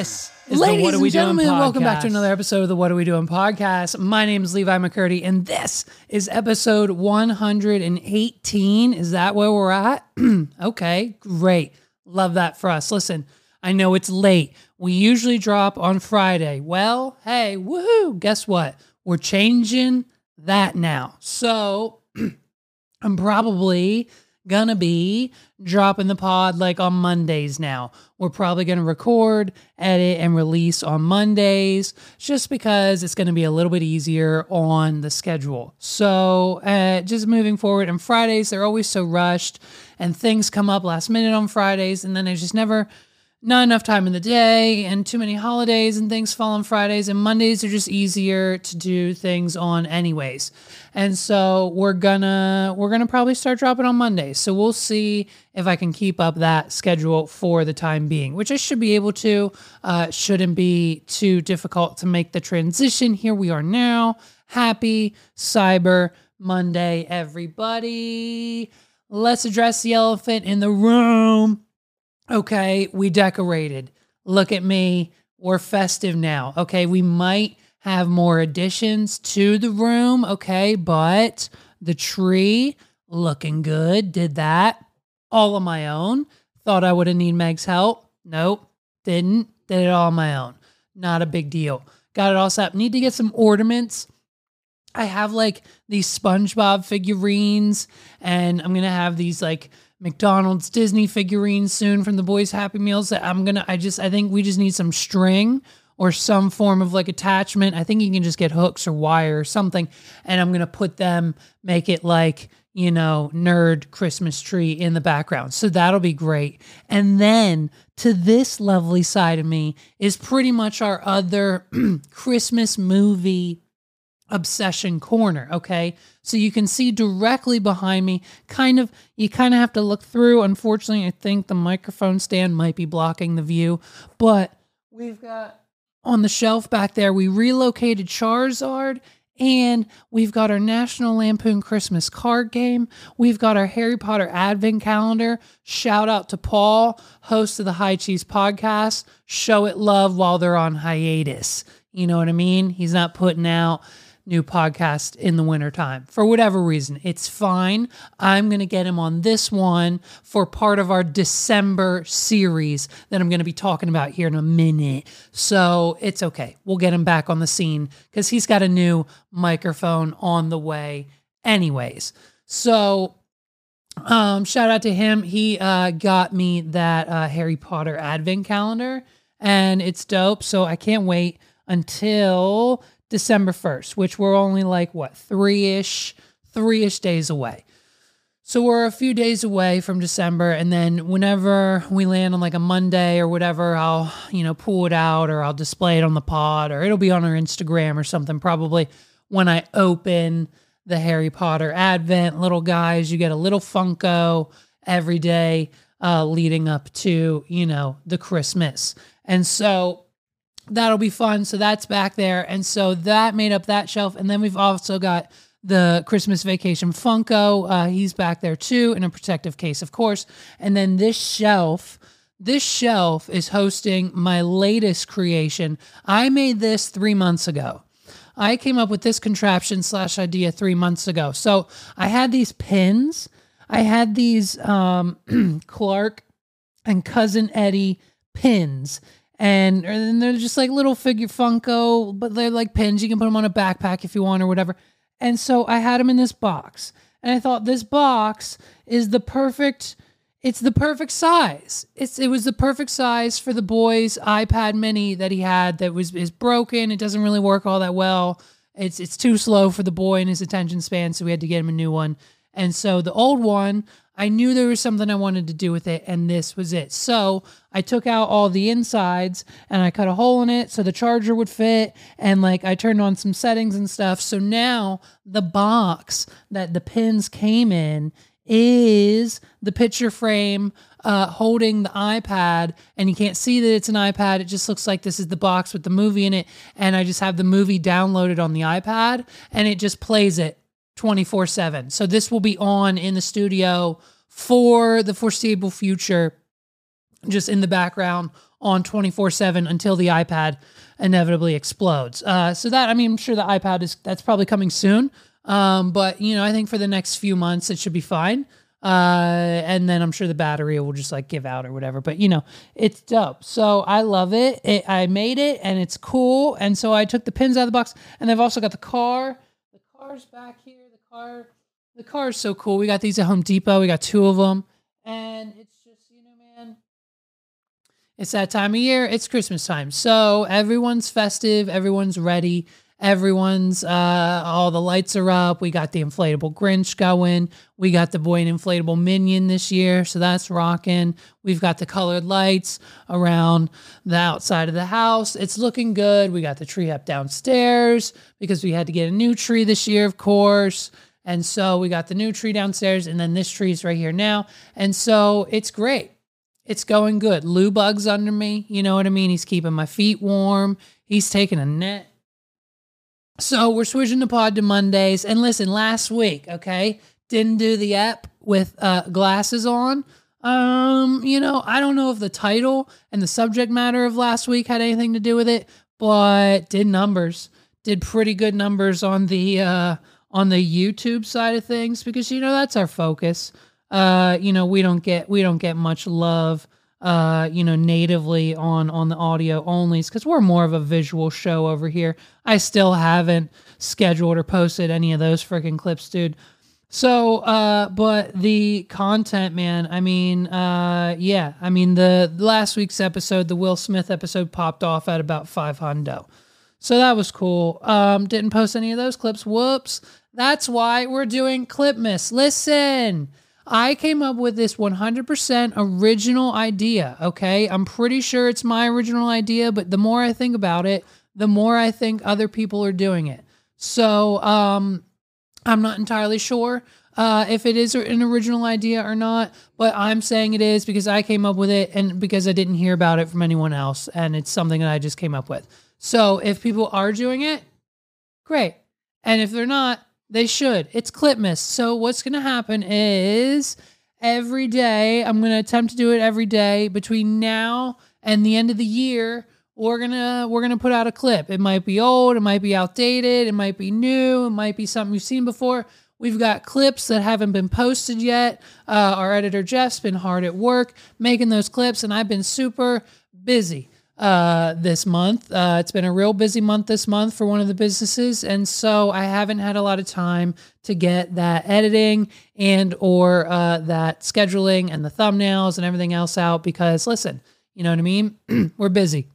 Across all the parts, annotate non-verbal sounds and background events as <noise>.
This is Ladies the What Are and We Doing gentlemen, welcome back to another episode of the What Are We Doing podcast. My name is Levi McCurdy, and this is episode 118. Is that where we're at? <clears throat> okay, great. Love that for us. Listen, I know it's late. We usually drop on Friday. Well, hey, woohoo! Guess what? We're changing that now. So <clears throat> I'm probably gonna be dropping the pod like on Mondays now. We're probably gonna record, edit, and release on Mondays just because it's gonna be a little bit easier on the schedule. So uh, just moving forward, and Fridays they're always so rushed, and things come up last minute on Fridays, and then there's just never not enough time in the day and too many holidays and things fall on Fridays and Mondays are just easier to do things on anyways. And so we're gonna we're gonna probably start dropping on Mondays. So we'll see if I can keep up that schedule for the time being, which I should be able to. Uh, shouldn't be too difficult to make the transition. Here we are now. Happy Cyber Monday, everybody. Let's address the elephant in the room. Okay, we decorated. Look at me. We're festive now. Okay, we might have more additions to the room. Okay, but the tree looking good. Did that all on my own. Thought I would have need Meg's help. Nope, didn't. Did it all on my own. Not a big deal. Got it all set up. Need to get some ornaments. I have like these SpongeBob figurines, and I'm gonna have these like McDonald's Disney figurines soon from the boys' Happy Meals. That I'm gonna, I just, I think we just need some string or some form of like attachment. I think you can just get hooks or wire or something, and I'm gonna put them, make it like you know, nerd Christmas tree in the background. So that'll be great. And then to this lovely side of me is pretty much our other <clears throat> Christmas movie obsession corner okay so you can see directly behind me kind of you kind of have to look through unfortunately i think the microphone stand might be blocking the view but we've got on the shelf back there we relocated charizard and we've got our National Lampoon Christmas card game. We've got our Harry Potter Advent calendar. Shout out to Paul, host of the High Cheese podcast. Show it love while they're on hiatus. You know what I mean? He's not putting out new podcast in the wintertime for whatever reason. It's fine. I'm going to get him on this one for part of our December series that I'm going to be talking about here in a minute. So it's okay. We'll get him back on the scene because he's got a new microphone on the way, anyways. So um, shout out to him. He uh, got me that uh, Harry Potter Advent calendar, and it's dope. So I can't wait until December 1st, which we're only like what three ish, three ish days away. So we're a few days away from December, and then whenever we land on like a Monday or whatever, I'll you know pull it out or I'll display it on the pod or it'll be on our Instagram or something. Probably when I open the Harry Potter Advent little guys, you get a little Funko every day uh, leading up to you know the Christmas, and so that'll be fun. So that's back there. And so that made up that shelf. And then we've also got the Christmas Vacation Funko. Uh, he's back there too in a protective case, of course. And then this shelf, this shelf is hosting my latest creation. I made this three months ago. I came up with this contraption slash idea three months ago. So I had these pins. I had these um, <clears throat> Clark and Cousin Eddie pins and, and they're just like little figure Funko, but they're like pins. You can put them on a backpack if you want or whatever. And so I had them in this box, and I thought this box is the perfect. It's the perfect size. It's it was the perfect size for the boy's iPad Mini that he had that was is broken. It doesn't really work all that well. It's it's too slow for the boy and his attention span, so we had to get him a new one. And so the old one, I knew there was something I wanted to do with it, and this was it. So I took out all the insides and I cut a hole in it so the charger would fit, and like I turned on some settings and stuff. So now the box that the pins came in is the picture frame uh, holding the iPad, and you can't see that it's an iPad. It just looks like this is the box with the movie in it, and I just have the movie downloaded on the iPad, and it just plays it 24 7. So this will be on in the studio for the foreseeable future, just in the background on 24 7 until the iPad inevitably explodes. Uh, so that, I mean, I'm sure the iPad is, that's probably coming soon. Um, but, you know, I think for the next few months, it should be fine. Uh, and then I'm sure the battery will just like give out or whatever. But you know, it's dope. So I love it. it. I made it and it's cool. And so I took the pins out of the box, and I've also got the car. The car's back here. Car, the car is so cool. We got these at Home Depot. We got two of them, and it's just you know, man. It's that time of year. It's Christmas time, so everyone's festive. Everyone's ready. Everyone's uh, all the lights are up. We got the inflatable Grinch going. We got the boy and inflatable Minion this year, so that's rocking. We've got the colored lights around the outside of the house. It's looking good. We got the tree up downstairs because we had to get a new tree this year, of course. And so we got the new tree downstairs, and then this tree's right here now. And so it's great. It's going good. Lou Bug's under me. You know what I mean? He's keeping my feet warm. He's taking a net so we're switching the pod to Mondays. And listen, last week, okay, didn't do the app with uh, glasses on. Um, you know, I don't know if the title and the subject matter of last week had anything to do with it, but did numbers. Did pretty good numbers on the uh on the YouTube side of things because you know that's our focus. Uh, you know, we don't get we don't get much love uh, you know, natively on on the audio onlys because we're more of a visual show over here. I still haven't scheduled or posted any of those freaking clips, dude. So, uh, but the content, man, I mean, uh, yeah, I mean, the last week's episode, the Will Smith episode, popped off at about five hundo. So that was cool. Um, didn't post any of those clips. Whoops. That's why we're doing clip miss. Listen, I came up with this 100% original idea, okay? I'm pretty sure it's my original idea, but the more I think about it, the more I think other people are doing it. So, um, I'm not entirely sure uh, if it is an original idea or not, but I'm saying it is because I came up with it and because I didn't hear about it from anyone else, and it's something that I just came up with. So, if people are doing it, great. And if they're not, they should. It's Clipmas. So what's going to happen is every day, I'm going to attempt to do it every day between now and the end of the year. We're gonna we're gonna put out a clip. It might be old, it might be outdated, it might be new, it might be something you've seen before. We've got clips that haven't been posted yet. Uh, our editor Jeff's been hard at work making those clips, and I've been super busy uh, this month. Uh, it's been a real busy month this month for one of the businesses, and so I haven't had a lot of time to get that editing and or uh, that scheduling and the thumbnails and everything else out because listen, you know what I mean. <clears throat> We're busy.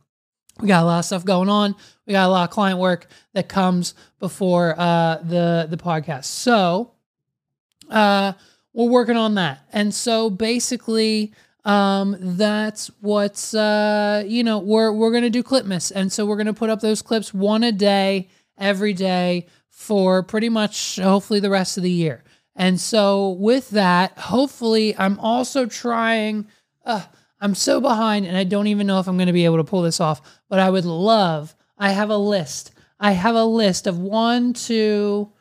We got a lot of stuff going on. We got a lot of client work that comes before uh, the the podcast. So uh, we're working on that, and so basically um, that's what's uh, you know we're we're gonna do Clipmas, and so we're gonna put up those clips one a day every day for pretty much hopefully the rest of the year. And so with that, hopefully I'm also trying. Uh, I'm so behind, and I don't even know if I'm to be able to pull this off. But I would love. I have a list. I have a list of one, two,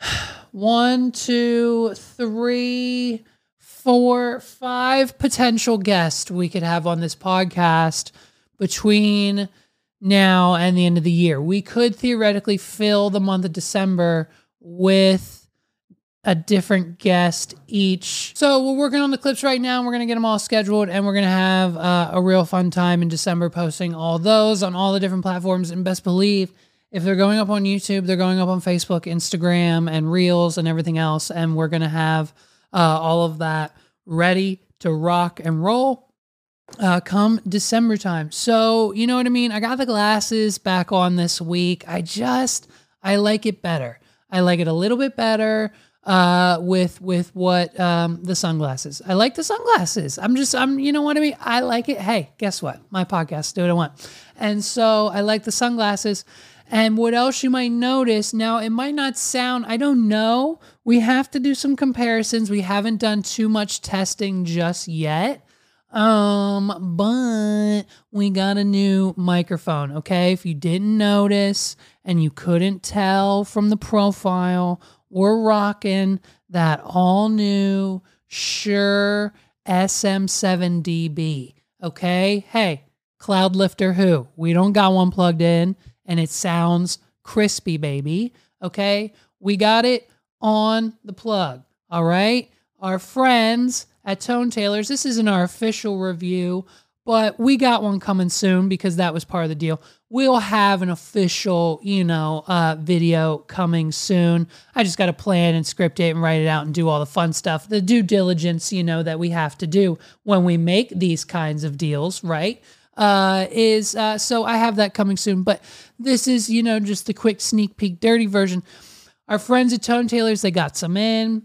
<sighs> one, two, three four, five potential guests we could have on this podcast between now and the end of the year. We could theoretically fill the month of December with a different guest each. So we're working on the clips right now. We're going to get them all scheduled and we're going to have uh, a real fun time in December posting all those on all the different platforms. And best believe if they're going up on YouTube, they're going up on Facebook, Instagram, and Reels and everything else. And we're going to have uh, all of that ready to rock and roll uh, come December time. So, you know what I mean? I got the glasses back on this week. I just, I like it better. I like it a little bit better uh with with what um the sunglasses i like the sunglasses i'm just i'm you know what i mean i like it hey guess what my podcast do what i want and so i like the sunglasses and what else you might notice now it might not sound i don't know we have to do some comparisons we haven't done too much testing just yet um but we got a new microphone okay if you didn't notice and you couldn't tell from the profile we're rocking that all new Shure SM7DB. Okay. Hey, Cloud Lifter who? We don't got one plugged in and it sounds crispy, baby. Okay. We got it on the plug. All right. Our friends at Tone Tailors, this isn't our official review, but we got one coming soon because that was part of the deal we'll have an official, you know, uh, video coming soon. I just got to plan and script it and write it out and do all the fun stuff, the due diligence, you know, that we have to do when we make these kinds of deals, right? Uh, is uh, so I have that coming soon, but this is, you know, just the quick sneak peek, dirty version. Our friends at Tone Tailors, they got some in.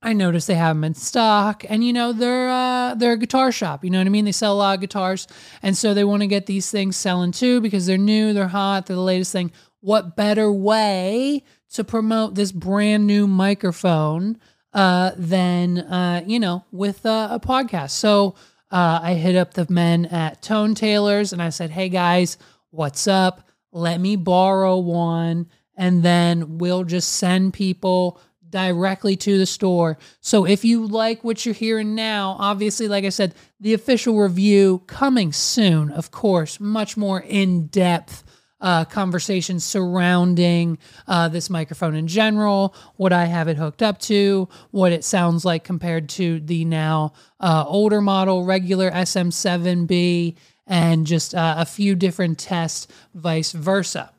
I noticed they have them in stock, and you know they're uh, they're a guitar shop. You know what I mean? They sell a lot of guitars, and so they want to get these things selling too because they're new, they're hot, they're the latest thing. What better way to promote this brand new microphone uh, than uh, you know with a podcast? So uh, I hit up the men at Tone Tailors, and I said, "Hey guys, what's up? Let me borrow one." And then we'll just send people directly to the store. So if you like what you're hearing now, obviously, like I said, the official review coming soon, of course, much more in depth. Uh, conversations surrounding uh, this microphone in general, what I have it hooked up to, what it sounds like compared to the now uh, older model, regular SM7B, and just uh, a few different tests, vice versa.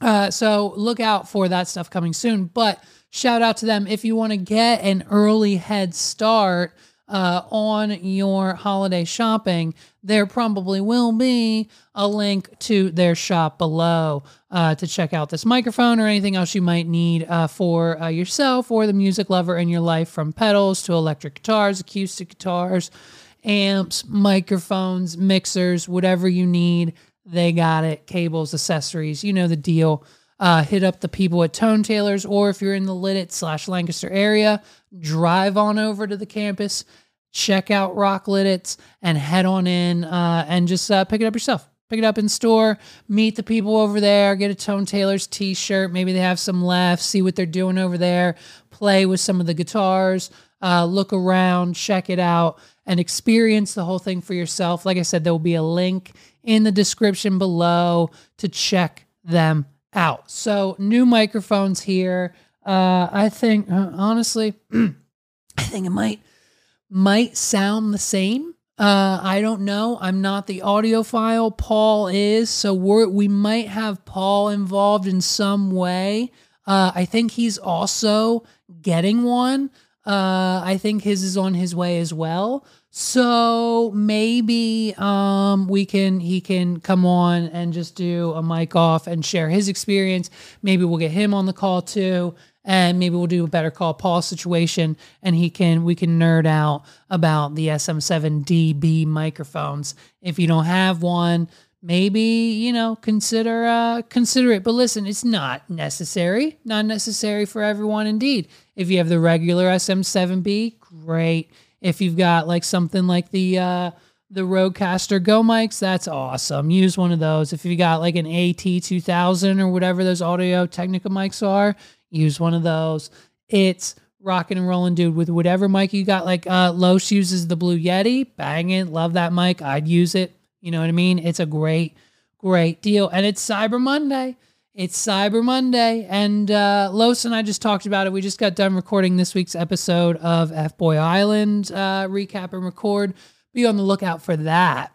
Uh, so look out for that stuff coming soon. But shout out to them if you want to get an early head start uh, on your holiday shopping. There probably will be a link to their shop below uh, to check out this microphone or anything else you might need uh, for uh, yourself or the music lover in your life from pedals to electric guitars, acoustic guitars, amps, microphones, mixers, whatever you need. They got it. Cables, accessories, you know the deal uh, hit up the people at Tone Tailors, or if you're in the Lititz slash Lancaster area, drive on over to the campus, check out Rock Lititz, and head on in uh, and just uh, pick it up yourself. Pick it up in store, meet the people over there, get a Tone Tailors t shirt. Maybe they have some left, see what they're doing over there, play with some of the guitars, uh, look around, check it out, and experience the whole thing for yourself. Like I said, there will be a link in the description below to check them out. So new microphones here. Uh, I think uh, honestly, <clears throat> I think it might might sound the same. Uh, I don't know. I'm not the audiophile. Paul is, so we we might have Paul involved in some way. Uh, I think he's also getting one. Uh, I think his is on his way as well. So maybe um, we can he can come on and just do a mic off and share his experience. Maybe we'll get him on the call too, and maybe we'll do a better call Paul situation, and he can we can nerd out about the SM7DB microphones. If you don't have one, maybe you know consider uh, consider it. But listen, it's not necessary, not necessary for everyone. Indeed, if you have the regular SM7B, great if you've got like something like the uh, the Rodecaster Go mics, that's awesome. Use one of those. If you got like an AT2000 or whatever those Audio Technica mics are, use one of those. It's rocking and rolling, dude, with whatever mic you got. Like uh, Los uses the Blue Yeti, bang it, love that mic. I'd use it. You know what I mean? It's a great, great deal. And it's Cyber Monday. It's Cyber Monday, and uh, Los and I just talked about it. We just got done recording this week's episode of F Boy Island uh, recap and record. Be on the lookout for that.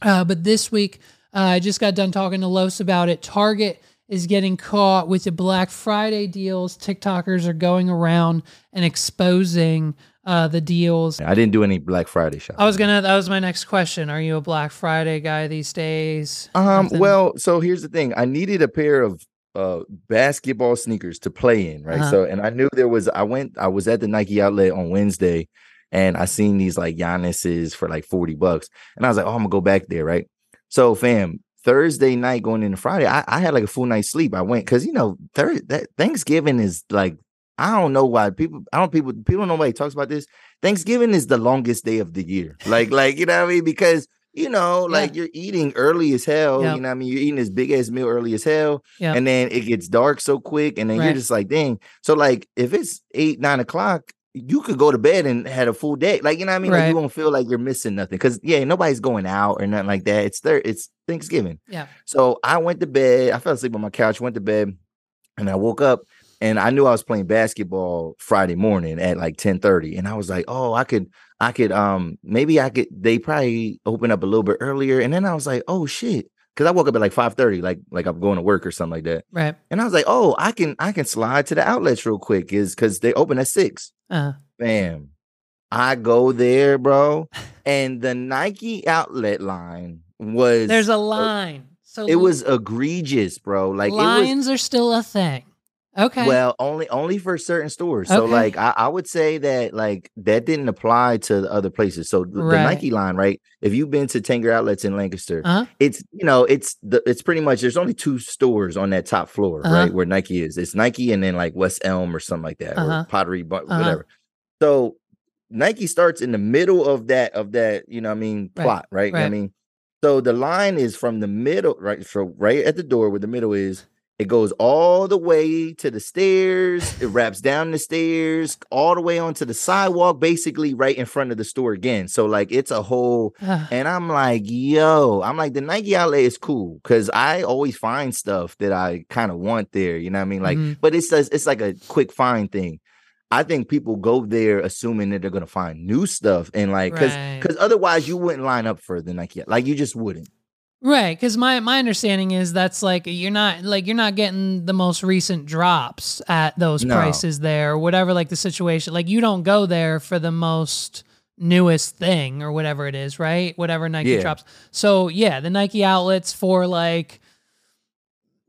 Uh, but this week, uh, I just got done talking to Los about it. Target is getting caught with the Black Friday deals. TikTokers are going around and exposing uh, the deals. I didn't do any Black Friday shopping. I was gonna. That was my next question. Are you a Black Friday guy these days? Um. Nothing? Well, so here's the thing. I needed a pair of uh basketball sneakers to play in, right? Uh-huh. So and I knew there was I went I was at the Nike outlet on Wednesday and I seen these like Giannis's for like 40 bucks. And I was like, oh, I'm gonna go back there, right? So fam, Thursday night going into Friday, I, I had like a full night's sleep. I went because you know, thir- that Thanksgiving is like I don't know why people I don't people people don't know why he talks about this. Thanksgiving is the longest day of the year. Like, <laughs> like you know what I mean? Because you know, Yeah. like you're eating early as hell. Yeah. You know what I mean? You're eating this big ass meal early as hell. Yeah. And then it gets dark so quick. And then you're just like, dang. So like if it's eight, nine o'clock, you could go to bed and had a full day. Like, you know what I mean? Like you won't feel like you're missing nothing. Cause yeah, nobody's going out or nothing like that. It's there, it's Thanksgiving. Yeah. So I went to bed. I fell asleep on my couch, went to bed, and I woke up and I knew I was playing basketball Friday morning at like 10 30. And I was like, oh, I could, I could, um, maybe I could, they probably open up a little bit earlier. And then I was like, oh shit. Cause I woke up at like 5 30, like, like I'm going to work or something like that. Right. And I was like, oh, I can, I can slide to the outlets real quick, is because they open at six. Uh-huh. Bam. I go there, bro. And the Nike outlet line was there's a line. So it was egregious, bro. Like it was lines are still a thing. Okay. well, only only for certain stores. So Okay. like I, I would say that like that didn't apply to the other places. So the, the Nike line, right? If you've been to Tanger outlets in Lancaster, uh-huh. it's you know, it's the it's pretty much there's only two stores on that top floor, Uh-huh. right? Where Nike is. It's Nike and then like West Elm or something like that, Uh-huh. or Pottery, but Uh-huh. whatever. So Nike starts in the middle of that of that, you know what I mean, Right, plot, right? You know I mean? So the line is from the middle, right? So right at the door where the middle is, it goes all the way to the stairs, it wraps down the stairs, all the way onto the sidewalk, basically right in front of the store again. So like it's a whole and I'm like, yo, I'm like, the Nike outlet is cool because I always find stuff that I kind of want there. You know what I mean? Like, Mhm. but it's just, it's like a quick find thing. I think people go there assuming that they're gonna find new stuff and like, cause, Right. cause otherwise you wouldn't line up for the Nike. Like, you just wouldn't. Right, because my my understanding is that's like you're not like you're not getting the most recent drops at those No. prices there, or whatever. Like the situation, like you don't go there for the most newest thing or whatever it is, right? Whatever Nike Yeah. drops. So yeah, the Nike outlets for like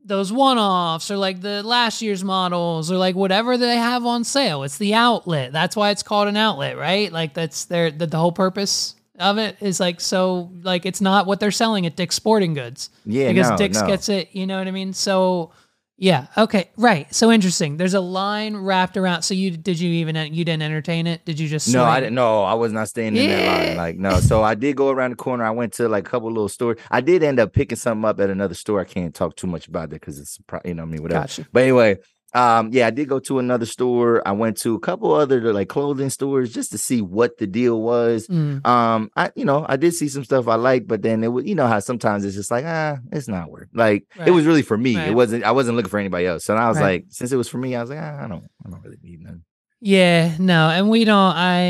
those one-offs or like the last year's models or like whatever they have on sale. It's the outlet. That's why it's called an outlet, right? Like that's their the, the whole purpose of it is like so like it's not what they're selling at Dick's Sporting Goods Yeah, because no, Dick's no. gets it. You know what I mean? So yeah, okay, right. So interesting. There's a line wrapped around. So you did you even you didn't entertain it? Did you just No, I didn't. No, I was not staying in that line. Like, no. So I did go around the corner. I went to like a couple little stores. I did end up picking something up at another store. I can't talk too much about that because it's, you know, what I mean, whatever. Gotcha. But anyway, um, yeah, I did go to another store. I went to a couple other like clothing stores just to see what the deal was. Mm, Um, I, you know, I did see some stuff I liked, but then it was, you know, how sometimes it's just like, ah, it's not worth. Like, Right. it was really for me. Right. It wasn't. I wasn't looking for anybody else. So I was Right. like, since it was for me, I was like, ah, I don't, I don't really need nothing. Yeah, no, and we don't. I.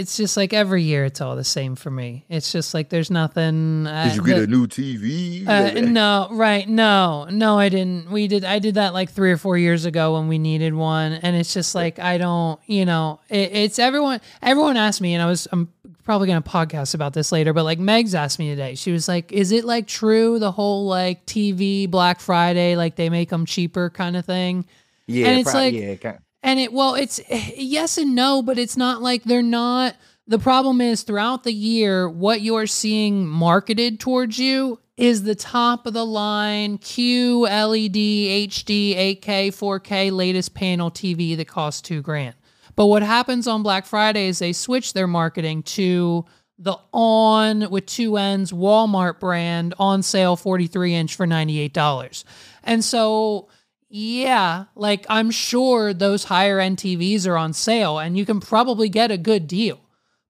It's just like every year, it's all the same for me. It's just like there's nothing. Uh, Did you get the- a new TV? Uh, no, right. No, no, I didn't. We did, I did that like three or four years ago when we needed one. And it's just like, I don't, you know, it, it's everyone, everyone asked me, and I was, I'm probably going to podcast about this later, but like Meg's asked me today. She was like, is it like true the whole like TV Black Friday, like they make them cheaper kind of thing? Yeah, And it's prob- like- yeah, kind And it, well, it's yes and no, but it's not like they're not. The problem is throughout the year, what you're seeing marketed towards you is the top of the line Q, LED, HD, 8K, 4K latest panel TV that costs two grand. But what happens on Black Friday is they switch their marketing to the on with two ends Walmart brand on sale 43 inch for $98. And so yeah, like I'm sure those higher end TVs are on sale and you can probably get a good deal.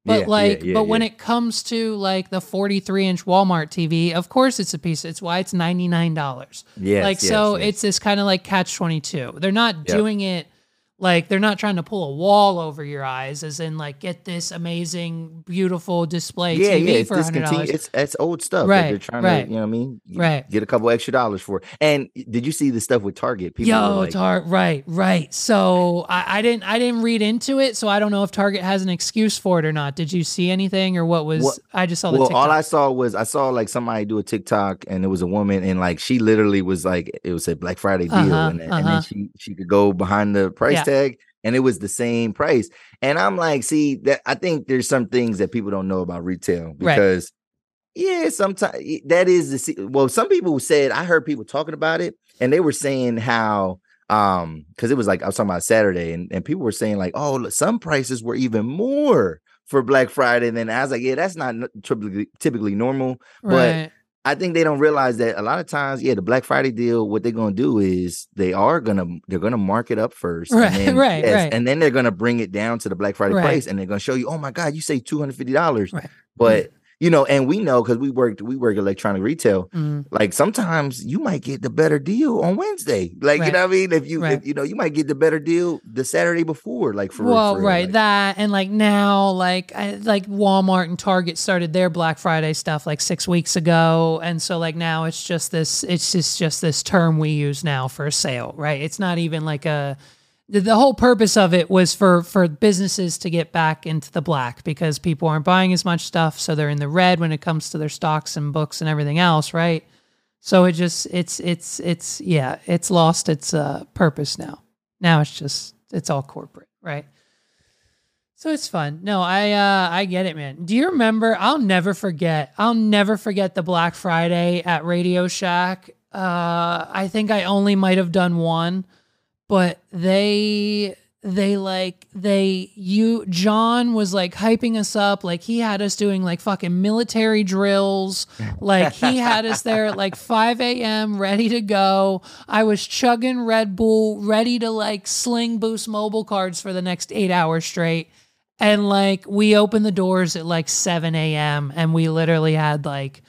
But Yeah, yeah, like yeah, but when it comes to like the 43 inch Walmart TV, of course it's a piece. It's why it's $99. Yes, like yes, so yes. it's this kind of like catch 22. They're not Yep. doing it Like they're not trying to pull a wall over your eyes, as in like get this amazing, beautiful display yeah, TV yeah, it's for hundred dollars. It's it's old stuff. Right, they're trying right. to, you know what I mean? You Right. Get a couple extra dollars for. it. And did you see the stuff with Target? People Yo, like, Tar- right, right. So I, I didn't, I didn't read into it, so I don't know if Target has an excuse for it or not. Did you see anything, or what was? What- I just saw the well, TikTok. all I saw was I saw like somebody do a TikTok and it was a woman and like she literally was like it was a Black Friday deal Uh-huh, and, then- uh-huh. then she she could go behind the price Yeah. tag and it was the same price. And I'm like, see that I think there's some things that people don't know about retail Right. because yeah, sometimes that is the well. Some people said I heard people talking about it and they were saying how um because it was like I was talking about Saturday and, and people were saying like oh some prices were even more for Black Friday and then I was like yeah that's not typically typically normal but right, I think they don't realize that a lot of times, yeah, the Black Friday deal, what they're gonna do is they are gonna they're gonna mark it up first, Right, and then, <laughs> right, right. and then they're gonna bring it down to the Black Friday Right. price, and they're gonna show you, oh my God, you say two hundred fifty dollars, Right. but you know, and we know because we worked we work electronic retail, Mm, like sometimes you might get the better deal on Wednesday, like Right. you know what I mean. If you Right. if you know you might get the better deal the Saturday before, like for well, for right, like- that and like now, like I, like Walmart and Target started their Black Friday stuff like six weeks ago, and so like now it's just this, it's just just this term we use now for a sale, right? It's not even like a. The, whole purpose of it was for for businesses to get back into the black because people aren't buying as much stuff, so they're in the red when it comes to their stocks and books and everything else, right? So it just it's it's it's yeah, it's lost its uh, purpose now. Now it's just it's all corporate, right? So it's fun. No, I uh I get it, man. Do you remember? I'll never forget. I'll never forget the Black Friday at Radio Shack. Uh I think I only might have done one, but they they like they you John was like hyping us up. Like he had us doing like fucking military drills. Like he had us there at like 5 a.m ready to go. I was chugging Red Bull ready to like sling boost mobile cards for the next eight hours straight. And like we opened the doors at like 7 a.m and we literally had like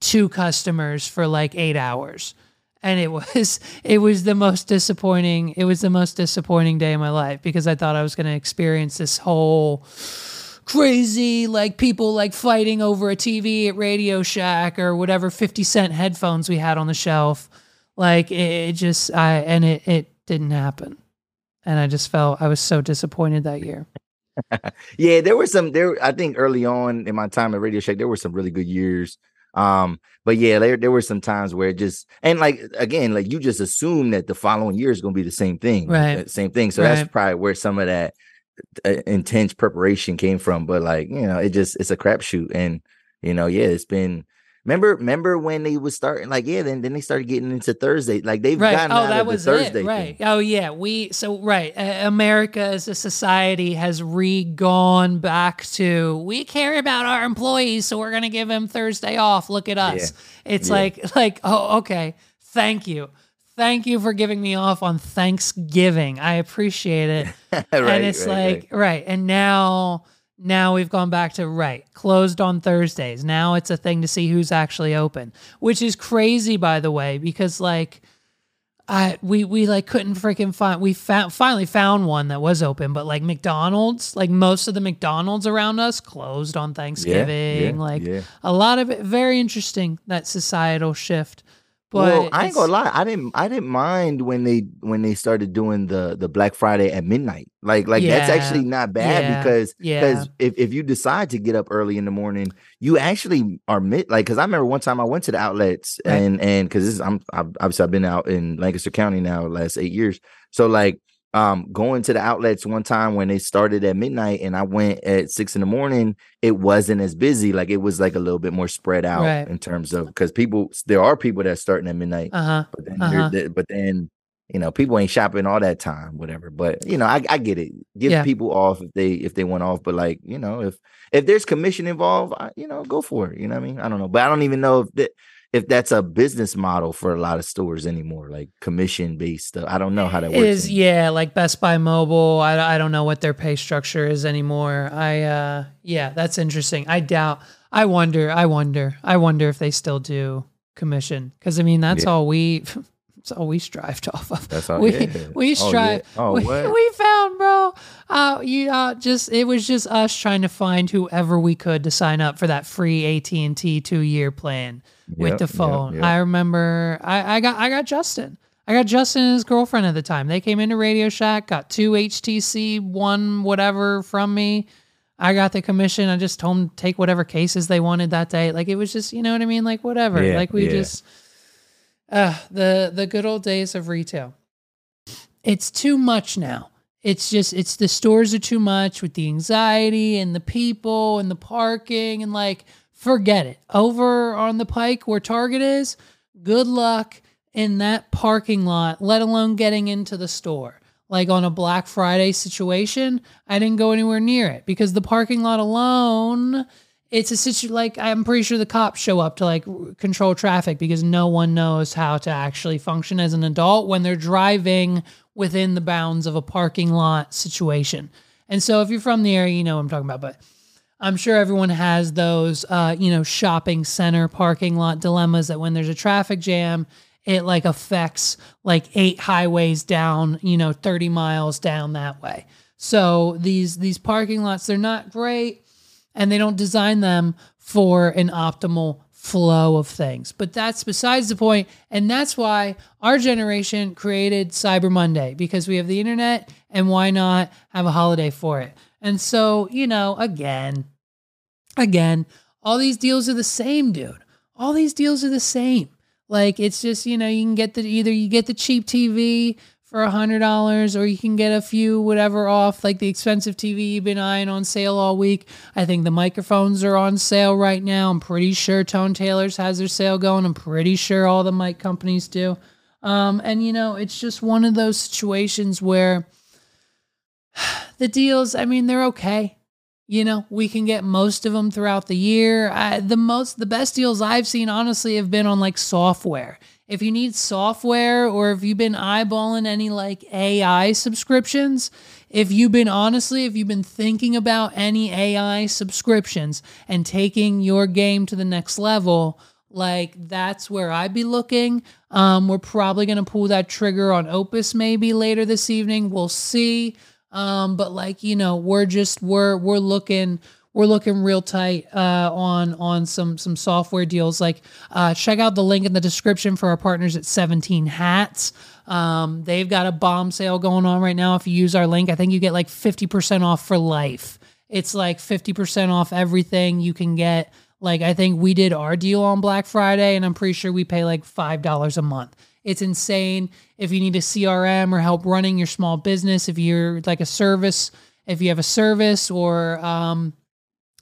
two customers for like eight hours and it was <laughs> it was the most disappointing it was the most disappointing day of my life because i thought i was going to experience this whole crazy like people like fighting over a tv at radio shack or whatever 50 cent headphones we had on the shelf like it, it just i and it it didn't happen and i just felt i was so disappointed that year <laughs> yeah, there were some there. I think early on in my time at Radio Shack, there were some really good years. Um, but yeah, there there were some times where it just and like again, like you just assume that the following year is going to be the same thing, Right. uh, Same thing. So Right. that's probably where some of that uh, intense preparation came from. But like you know, it just it's a crapshoot, and you know, yeah, it's been. Remember, remember when they was starting like yeah, then then they started getting into Thursday. Like they've right. gotten oh out that of was the Thursday it right. thing. oh yeah. We so right. Uh, america as a society has re-gone back to we care about our employees so we're going to give them thursday off. Look at us. It's Yeah. like like oh okay. Thank you. Thank you for giving me off on thanksgiving. I appreciate it. <laughs> Right, and it's right, right. like right. and now now we've gone back to right closed on thursdays now it's a thing to see who's actually open which is crazy by the way because like I we we like couldn't freaking find we found finally found one that was open but like McDonald's like most of the McDonald's around us closed on Thanksgiving yeah, like yeah. a lot of it very interesting that societal shift but well, I ain't gonna lie. I didn't. I didn't mind when they when they started doing the the Black Friday at midnight. Like like that's actually not bad yeah, because yeah. because if if you decide to get up early in the morning, you actually are mid. Like because I remember one time I went to the outlets Right. and and because this is I'm I've, obviously I've been out in Lancaster County now the last eight years. So like um going to the outlets one time when they started at midnight and I went at six in the morning, it wasn't as busy. Like it was like a little bit more spread out Right. in terms of because people there are people that starting at midnight, uh-huh but then uh-huh. but then you know people ain't shopping all that time, whatever. But you know I, I get it. Give Yeah. people off if they if they want off, but like you know if if there's commission involved, I, you know go for it. You know what I mean? I don't know, but I don't even know if that. If that's a business model for a lot of stores anymore, like commission based stuff, I don't know how that works. is anymore. yeah like best buy mobile I, I don't know what their pay structure is anymore i uh yeah that's interesting i doubt i wonder i wonder i wonder if they still do commission because i mean that's Yeah. all we <laughs> That's all we strived <laughs> off of. That's all- we yeah. we Oh, strive. yeah. Oh, we, we found, bro. Uh, you uh, just it was just us trying to find whoever we could to sign up for that free AT and T two year plan with Yep, the yep, phone. yep. I remember I, I got I got Justin. I got Justin and his girlfriend at the time. They came into Radio Shack, got two HTC one whatever from me. I got the commission. I just told them to take whatever cases they wanted that day. Like it was just, you know what I mean? Like whatever. Yeah, like we yeah. just uh the the good old days of retail. It's too much now. It's just it's the stores are too much with the anxiety and the people and the parking and like forget it. Over on the pike where Target is, good luck in that parking lot, let alone getting into the store. Like on a Black Friday situation, I didn't go anywhere near it because the parking lot alone, it's a situ like I'm pretty sure the cops show up to like control traffic because no one knows how to actually function as an adult when they're driving within the bounds of a parking lot situation. And so if you're from the area, you know what I'm talking about, but I'm sure everyone has those, uh, you know, shopping center parking lot dilemmas that when there's a traffic jam, it like affects like eight highways down, you know, 30 miles down that way. So these these parking lots, they're not great and they don't design them for an optimal flow of things. But that's besides the point, and that's why our generation created Cyber Monday because we have the internet and why not have a holiday for it. And so, you know, again, again, all these deals are the same, dude. All these deals are the same. Like it's just, you know, you can get the either you get the cheap TV for a hundred dollars or you can get a few whatever off, like the expensive TV you've been eyeing on sale all week. I think the microphones are on sale right now. I'm pretty sure Tone Tailors has their sale going. I'm pretty sure all the mic companies do. Um, and you know, it's just one of those situations where <sighs> the deals, I mean, they're okay. You know, we can get most of them throughout the year. I, the most, the best deals I've seen, honestly, have been on like software. If you need software or if you've been eyeballing any like AI subscriptions, if you've been honestly, if you've been thinking about any AI subscriptions and taking your game to the next level, like that's where I'd be looking. Um, we're probably gonna pull that trigger on Opus maybe later this evening. We'll see. Um, but like you know, we're just we're we're looking we're looking real tight uh, on on some some software deals. Like uh, check out the link in the description for our partners at 17 Hats. Um, they've got a bomb sale going on right now. If you use our link, I think you get like 50% off for life. It's like 50% off everything you can get. Like I think we did our deal on Black Friday, and I'm pretty sure we pay like five dollars a month. It's insane. If you need a CRM or help running your small business, if you're like a service, if you have a service or um,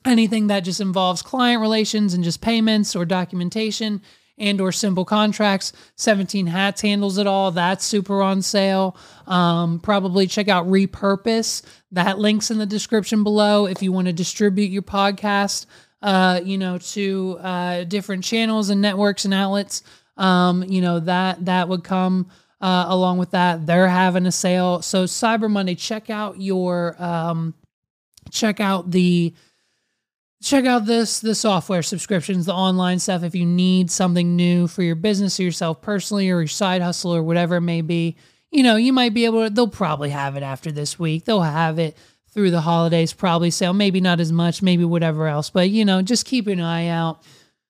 anything that just involves client relations and just payments or documentation and or simple contracts 17 hats handles it all. That's super on sale. Um, probably check out repurpose. That links in the description below if you want to distribute your podcast uh, you know to uh, different channels and networks and outlets um, you know that that would come uh, along with that. They're having a sale. So cyber monday check out your um, check out the check out this the software subscriptions the online stuff. If you need something new for your business or yourself personally or your side hustle or whatever it may be you know you might be able to they'll probably have it after this week. They'll have it through the holidays probably sale. Maybe not as much maybe whatever else. But you know just keep an eye out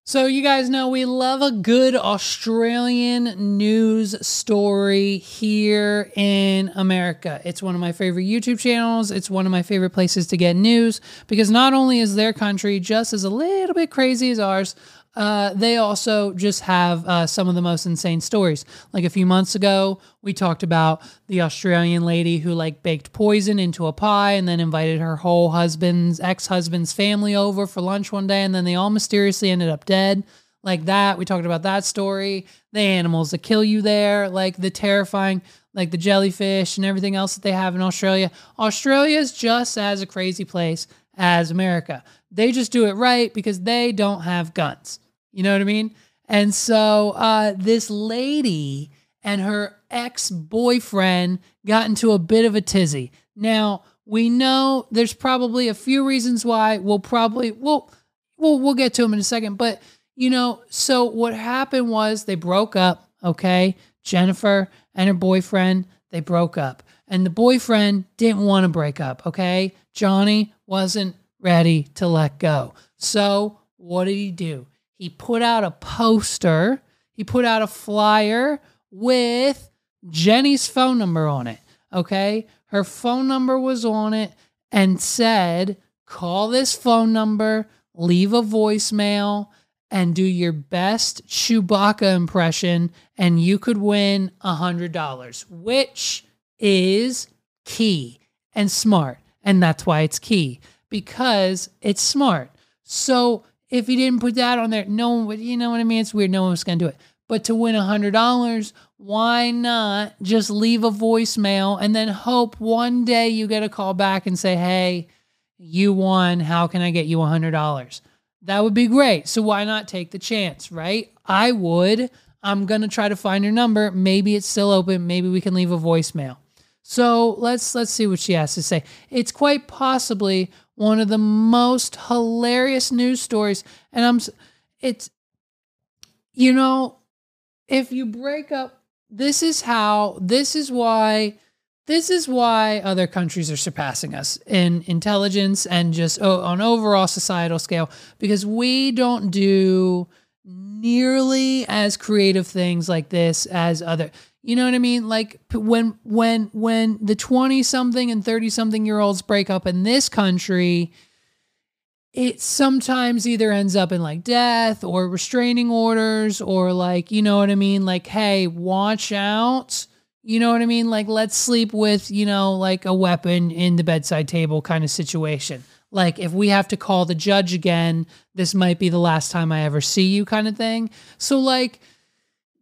so, you guys know we love a good Australian news story here in America. It's one of my favorite YouTube channels. It's one of my favorite places to get news because not only is their country just as a little bit crazy as ours, uh, they also just have uh, some of the most insane stories. Like a few months ago, we talked about the Australian lady who like baked poison into a pie and then invited her whole husband's ex husband's family over for lunch one day, and then they all mysteriously ended up dead. Like that, we talked about that story. The animals that kill you there, like the terrifying, like the jellyfish and everything else that they have in Australia. Australia is just as a crazy place as America. They just do it right because they don't have guns. You know what I mean? And so uh, this lady and her ex boyfriend got into a bit of a tizzy. Now we know there's probably a few reasons why. We'll probably we'll we'll we'll get to them in a second. But you know, so what happened was they broke up. Okay, Jennifer and her boyfriend, they broke up. And the boyfriend didn't want to break up, okay? Johnny wasn't ready to let go. So, what did he do? He put out a poster, he put out a flyer with Jenny's phone number on it, okay? Her phone number was on it and said, call this phone number, leave a voicemail, and do your best Chewbacca impression, and you could win a $100, which is key and smart. And that's why it's key because it's smart. So if you didn't put that on there, no one would, you know what I mean? It's weird. No one was going to do it. But to win a $100, why not just leave a voicemail and then hope one day you get a call back and say, hey, you won. How can I get you a $100? That would be great. So why not take the chance, right? I would. I'm going to try to find her number. Maybe it's still open. Maybe we can leave a voicemail. So let's let's see what she has to say. It's quite possibly one of the most hilarious news stories. And I'm it's you know if you break up this is how this is why this is why other countries are surpassing us in intelligence and just oh, on overall societal scale because we don't do nearly as creative things like this as other you know what i mean? Like when when when the 20 something and 30 something year olds break up in this country it sometimes either ends up in like death or restraining orders or like you know what i mean? Like hey watch out. You know what i mean? Like let's sleep with you know like a weapon in the bedside table kind of situation. Like if we have to call the judge again, this might be the last time I ever see you kind of thing. So like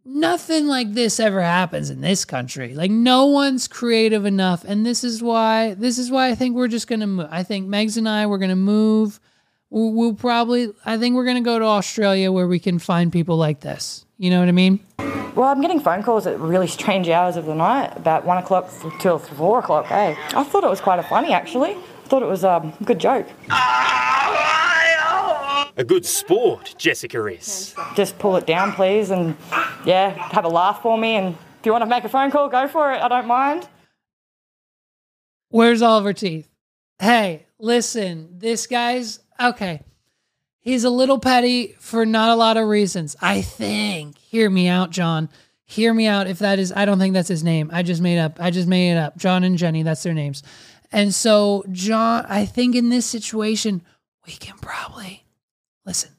nothing like this ever happens in this country. Like no one's creative enough and this is why this is why I think we're just to move. I think Megs and I we're to move we'll, we'll probably I think we're to go to Australia where we can find people like this. You know what I mean? Well, I'm getting phone calls at really strange hours of the night, about one o'clock till four o'clock. Hey, I thought it was quite a funny actually. I thought it was um, a good joke. A good sport, Jessica is. Just pull it down, please, and yeah, have a laugh for me. And if you want to make a phone call, go for it. I don't mind. Where's Oliver Teeth? Hey, listen, this guy's okay. He's a little petty for not a lot of reasons. I think. Hear me out, John. Hear me out. If that is, I don't think that's his name. I just made up. I just made it up. John and Jenny, that's their names. And so, John, I think in this situation, we can probably listen.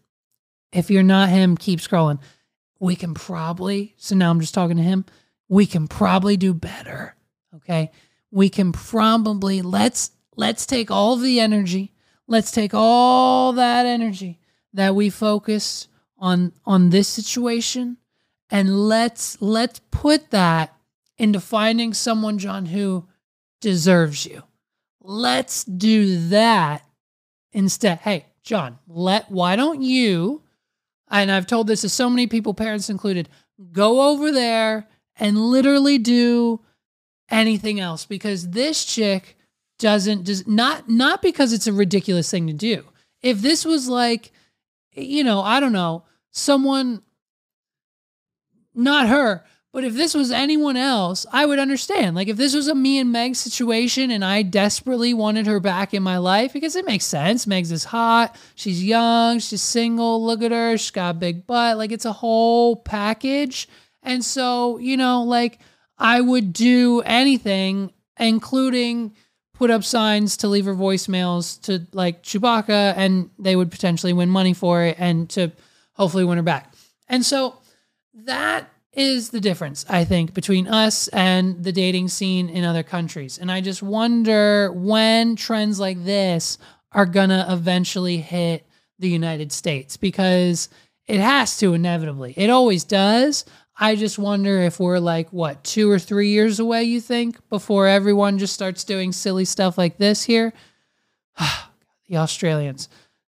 If you're not him, keep scrolling. We can probably, so now I'm just talking to him, we can probably do better. Okay. We can probably, let's, let's take all the energy, let's take all that energy that we focus on on this situation and let's let's put that into finding someone john who deserves you Let's do that instead. Hey, John, let why don't you? And I've told this to so many people, parents included, go over there and literally do anything else because this chick doesn't does not not because it's a ridiculous thing to do. If this was like, you know, I don't know, someone not her, but if this was anyone else, I would understand. Like if this was a me and Meg situation and I desperately wanted her back in my life, because it makes sense. Megs is hot, she's young, she's single, look at her, she's got a big butt. Like it's a whole package. And so, you know, like I would do anything, including put up signs to leave her voicemails to like Chewbacca and they would potentially win money for it and to hopefully win her back. And so that is the difference, I think, between us and the dating scene in other countries. And I just wonder when trends like this are going to eventually hit the United States because it has to inevitably. It always does. I just wonder if we're like, what, two or three years away, you think, before everyone just starts doing silly stuff like this here? <sighs> the Australians.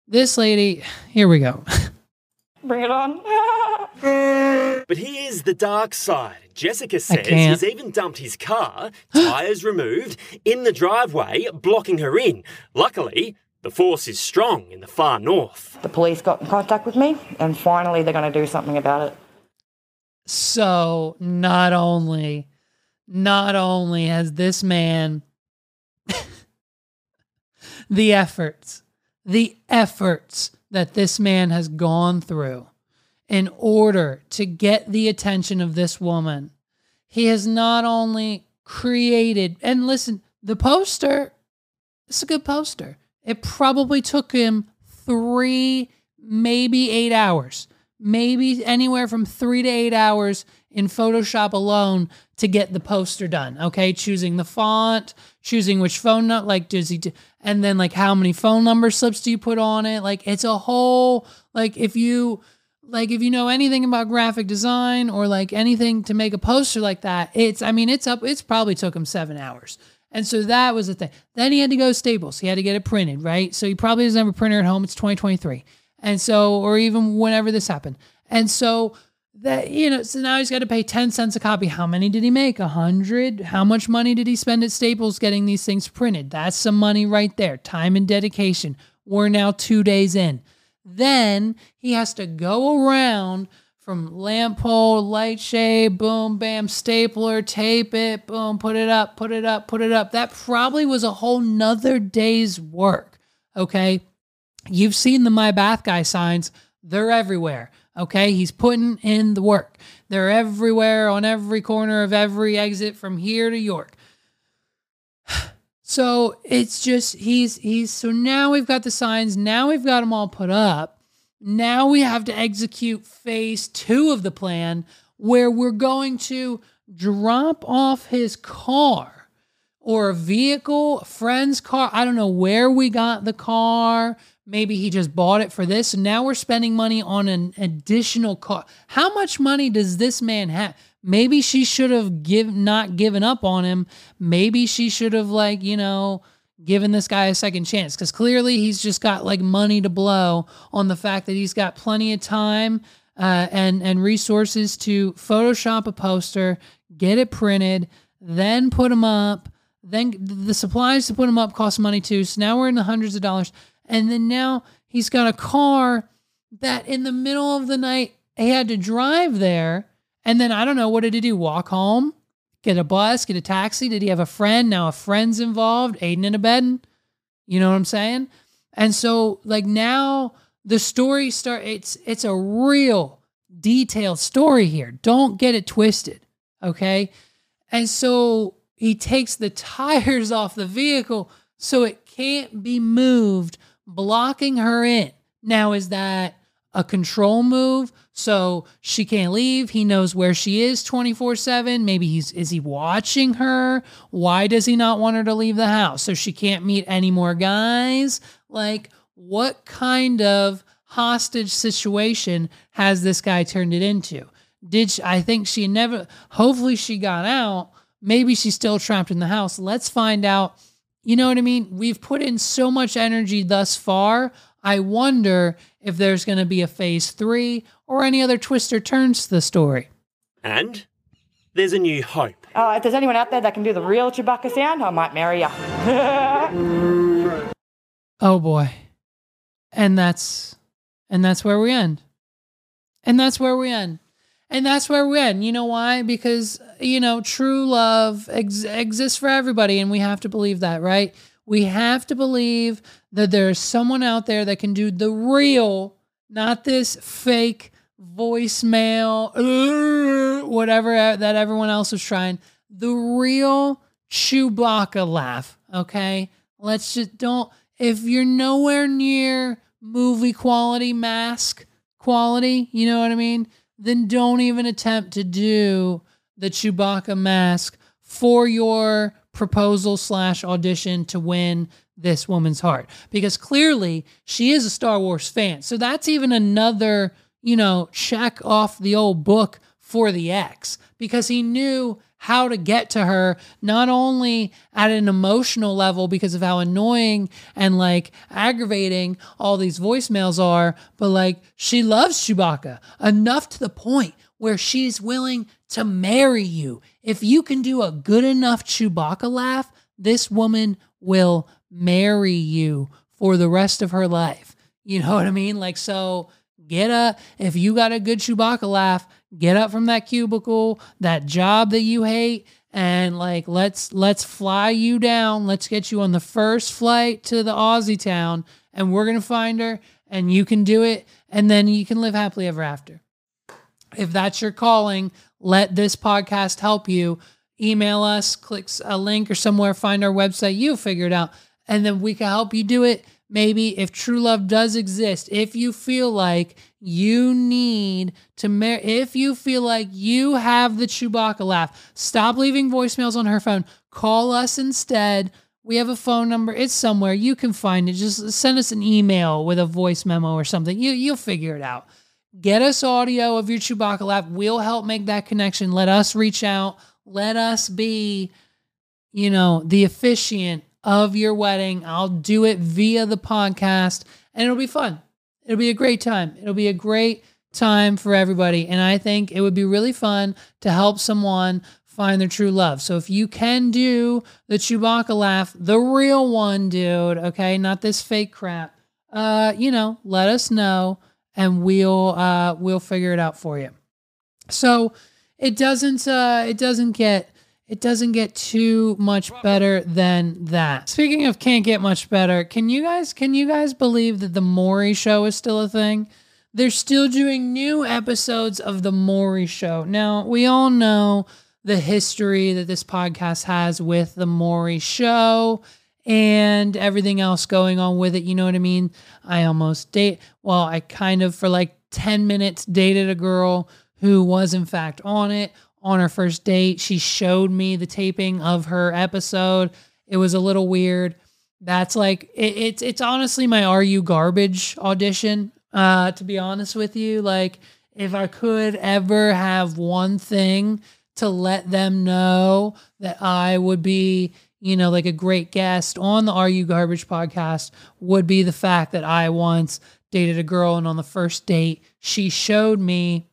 This lady, <sighs> here we go. <laughs> Bring it on. <laughs> but here's the dark side. Jessica says he's even dumped his car, <gasps> tyres removed, in the driveway, blocking her in. Luckily, the force is strong in the far north. The police got in contact with me, and finally they're going to do something about it. So not only, not only has this man <laughs> the efforts, the efforts that this man has gone through in order to get the attention of this woman, he has not only created, and listen, the poster, it's a good poster. It probably took him three, maybe eight hours, maybe anywhere from three to eight hours in Photoshop alone to get the poster done. Okay, choosing the font, choosing which phone number, like does he, do, and then like how many phone number slips do you put on it? Like it's a whole like if you like if you know anything about graphic design or like anything to make a poster like that, it's I mean it's up. It's probably took him seven hours. And so that was the thing. Then he had to go Staples. He had to get it printed, right? So he probably doesn't have a printer at home. It's 2023. And so, or even whenever this happened. And so that, you know, so now he's got to pay 10 cents a copy. How many did he make? A hundred? How much money did he spend at Staples getting these things printed? That's some money right there. Time and dedication. We're now two days in. Then he has to go around from lamp pole, light shade, boom, bam, stapler, tape it, boom, put it up, put it up, put it up. That probably was a whole nother day's work. Okay. You've seen the My Bath Guy signs, they're everywhere. Okay. He's putting in the work. They're everywhere on every corner of every exit from here to York. So it's just, he's, he's, so now we've got the signs. Now we've got them all put up now we have to execute phase two of the plan where we're going to drop off his car or a vehicle, a friend's car. I don't know where we got the car. Maybe he just bought it for this. And now we're spending money on an additional car. How much money does this man have? Maybe she should have give not given up on him. Maybe she should have like, you know, given this guy a second chance because clearly he's just got like money to blow on the fact that he's got plenty of time uh, and and resources to Photoshop a poster, get it printed, then put them up. Then the supplies to put them up cost money too. So now we're in the hundreds of dollars, and then now he's got a car that in the middle of the night he had to drive there, and then I don't know what did he do? Walk home? get a bus, get a taxi? Did he have a friend? Now a friend's involved, aiding and abetting. You know what I'm saying? And so like now the story start it's it's a real detailed story here. Don't get it twisted. Okay? And so he takes the tires <laughs> off the vehicle so it can't be moved, blocking her in. Now is that a control move? So she can't leave. He knows where she is 24/7 maybe he's is he watching her? Why does he not want her to leave the house? So she can't meet any more guys? Like what kind of hostage situation has this guy turned it into? Did she, I think she never hopefully she got out maybe she's still trapped in the house let's find out you know what I mean we've put in so much energy thus far I wonder if there's going to be a phase three or any other twists or turns to the story. And there's a new hope. Uh, if there's anyone out there that can do the real Chewbacca sound, I might marry you. <laughs> oh boy. And that's and that's where we end. And that's where we end. And that's where we end. You know why? Because you know, true love ex- exists for everybody and we have to believe that, right? We have to believe that there's someone out there that can do the real, not this fake voicemail, whatever uh, that everyone else is trying. The real Chewbacca laugh, okay? Let's just don't, if you're nowhere near movie quality mask quality, you know what I mean? Then don't even attempt to do the Chewbacca mask for your proposal slash audition to win this woman's heart because clearly she is a Star Wars fan. So that's even another, you know, check off the old book for the ex because he knew how to get to her not only at an emotional level because of how annoying and like aggravating all these voicemails are, but like she loves Chewbacca enough to the point where she's willing to marry you. If you can do a good enough Chewbacca laugh, this woman will marry you for the rest of her life. You know what I mean? Like, so Get up. If you got a good Chewbacca laugh, get up from that cubicle, that job that you hate, and like let's let's fly you down. Let's get you on the first flight to the Aussie town, and we're gonna find her, and you can do it, and then you can live happily ever after. If that's your calling, let this podcast help you. Email us, click a link or somewhere, find our website. You figure it out, and then we can help you do it maybe if true love does exist, if you feel like you need to marry, if you feel like you have the Chewbacca laugh, stop leaving voicemails on her phone. Call us instead. We have a phone number. It's somewhere. You can find it. Just send us an email with a voice memo or something. You you'll figure it out. Get us audio of your Chewbacca laugh. We'll help make that connection. Let us reach out. Let us be, you know, the officiant of your wedding. I'll do it via the podcast and it'll be fun. It'll be a great time. It'll be a great time for everybody. And I think it would be really fun to help someone find their true love. So if you can do the Chewbacca laugh, the real one, dude, okay, not this fake crap, uh, you know, let us know and we'll uh we'll figure it out for you. So it doesn't uh it doesn't get it doesn't get too much better than that. Speaking of can't get much better, can you guys can you guys believe that the Maury show is still a thing? They're still doing new episodes of the Maury show. Now, we all know the history that this podcast has with the Maury show and everything else going on with it. You know what I mean? I almost date, well, I kind of for like 10 minutes dated a girl who was in fact on it on her first date. She showed me the taping of her episode. It was a little weird. That's like it, it's it's honestly my Are You Garbage audition. Uh, to be honest with you, like if I could ever have one thing to let them know that I would be, you know, like a great guest on the Are You Garbage podcast, would be the fact that I once dated a girl and on the first date she showed me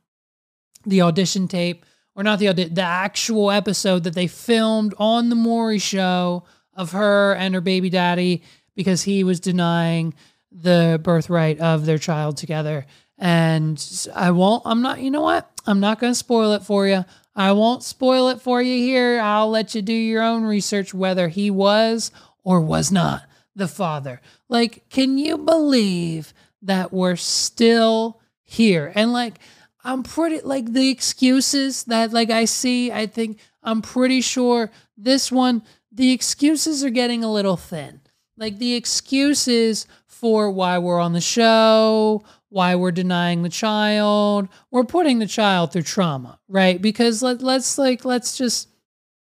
the audition tape or not the the actual episode that they filmed on the Maury show of her and her baby daddy because he was denying the birthright of their child together. And I won't, I'm not, you know what? I'm not going to spoil it for you. I won't spoil it for you here. I'll let you do your own research whether he was or was not the father. Like, can you believe that we're still here? And like, I'm pretty like the excuses that like I see, I think I'm pretty sure this one the excuses are getting a little thin. Like the excuses for why we're on the show, why we're denying the child, we're putting the child through trauma, right? Because let let's like let's just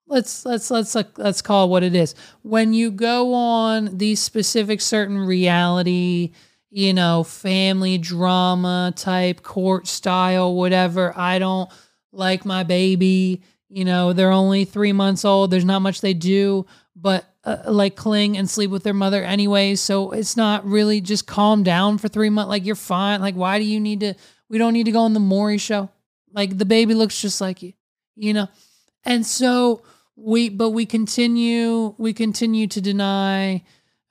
let's let's let's like, let's call it what it is. When you go on these specific certain reality you know, family drama type, court style, whatever. I don't like my baby. You know, they're only three months old. There's not much they do, but uh, like cling and sleep with their mother anyway. So it's not really just calm down for three months. Like you're fine. Like, why do you need to? We don't need to go on the Maury show. Like the baby looks just like you, you know? And so we, but we continue, we continue to deny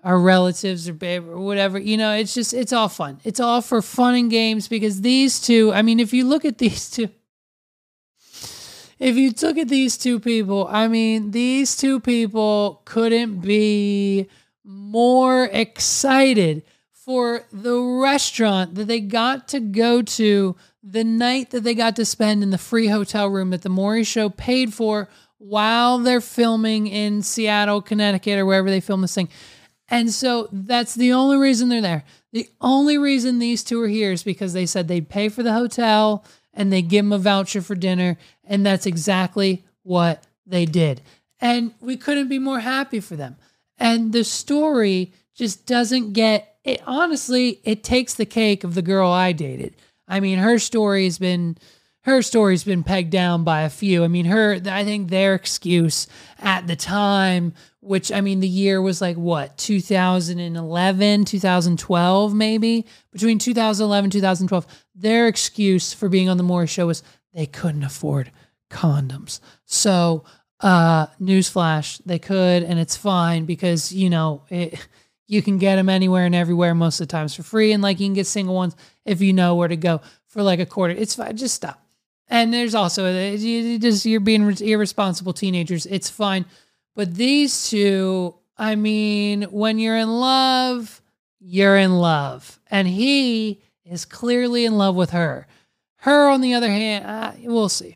our relatives or babe or whatever. You know, it's just it's all fun. It's all for fun and games because these two, I mean, if you look at these two if you look at these two people, I mean, these two people couldn't be more excited for the restaurant that they got to go to the night that they got to spend in the free hotel room that the Maury show paid for while they're filming in Seattle, Connecticut, or wherever they film this thing. And so that's the only reason they're there. The only reason these two are here is because they said they'd pay for the hotel and they give them a voucher for dinner. And that's exactly what they did. And we couldn't be more happy for them. And the story just doesn't get it. Honestly, it takes the cake of the girl I dated. I mean, her story has been her story's been pegged down by a few. I mean, her I think their excuse at the time which I mean, the year was like what, 2011, 2012, maybe between 2011 2012. Their excuse for being on the Maury show was they couldn't afford condoms. So, uh, newsflash, they could, and it's fine because, you know, it, You can get them anywhere and everywhere most of the times for free. And like you can get single ones if you know where to go for like a quarter. It's fine. Just stop. And there's also you just you're being irresponsible teenagers. It's fine. But these two, I mean, when you're in love, you're in love. And he is clearly in love with her. Her, on the other hand, uh, we'll see.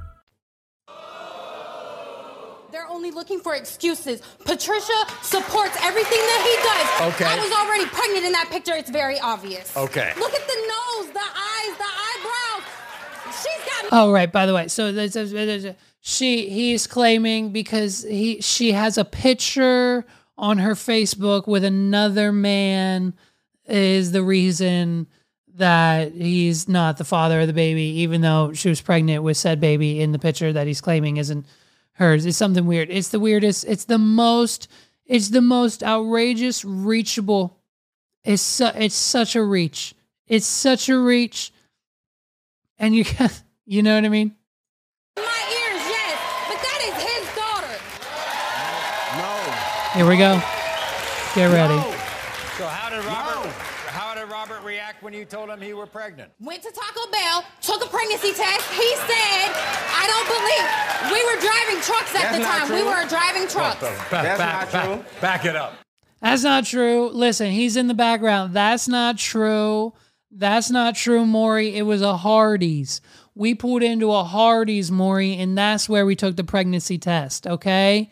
They're only looking for excuses. Patricia supports everything that he does. Okay. I was already pregnant in that picture. It's very obvious. Okay. Look at the nose, the eyes, the eyebrows. She's got. Oh right. By the way, so there's a, there's a, she he's claiming because he she has a picture on her Facebook with another man is the reason that he's not the father of the baby, even though she was pregnant with said baby in the picture that he's claiming isn't hers. It's something weird. It's the weirdest. It's the most. It's the most outrageous, reachable. It's su- it's such a reach. It's such a reach, and you can, <laughs> you know what I mean. My ears, yes, but that is his daughter. No. Here we go. Get ready. No. So how did Robert? How did Robert when you told him you were pregnant? Went to Taco Bell, took a pregnancy test. He said, "I don't believe." We were driving trucks at That's the time. true. We were driving trucks. Back, That's back, not back, true. Back it up. That's not true. Listen, he's in the background. That's not true. That's not true, Maury. It was a Hardee's. We pulled into a Hardee's, Maury, and that's where we took the pregnancy test, okay?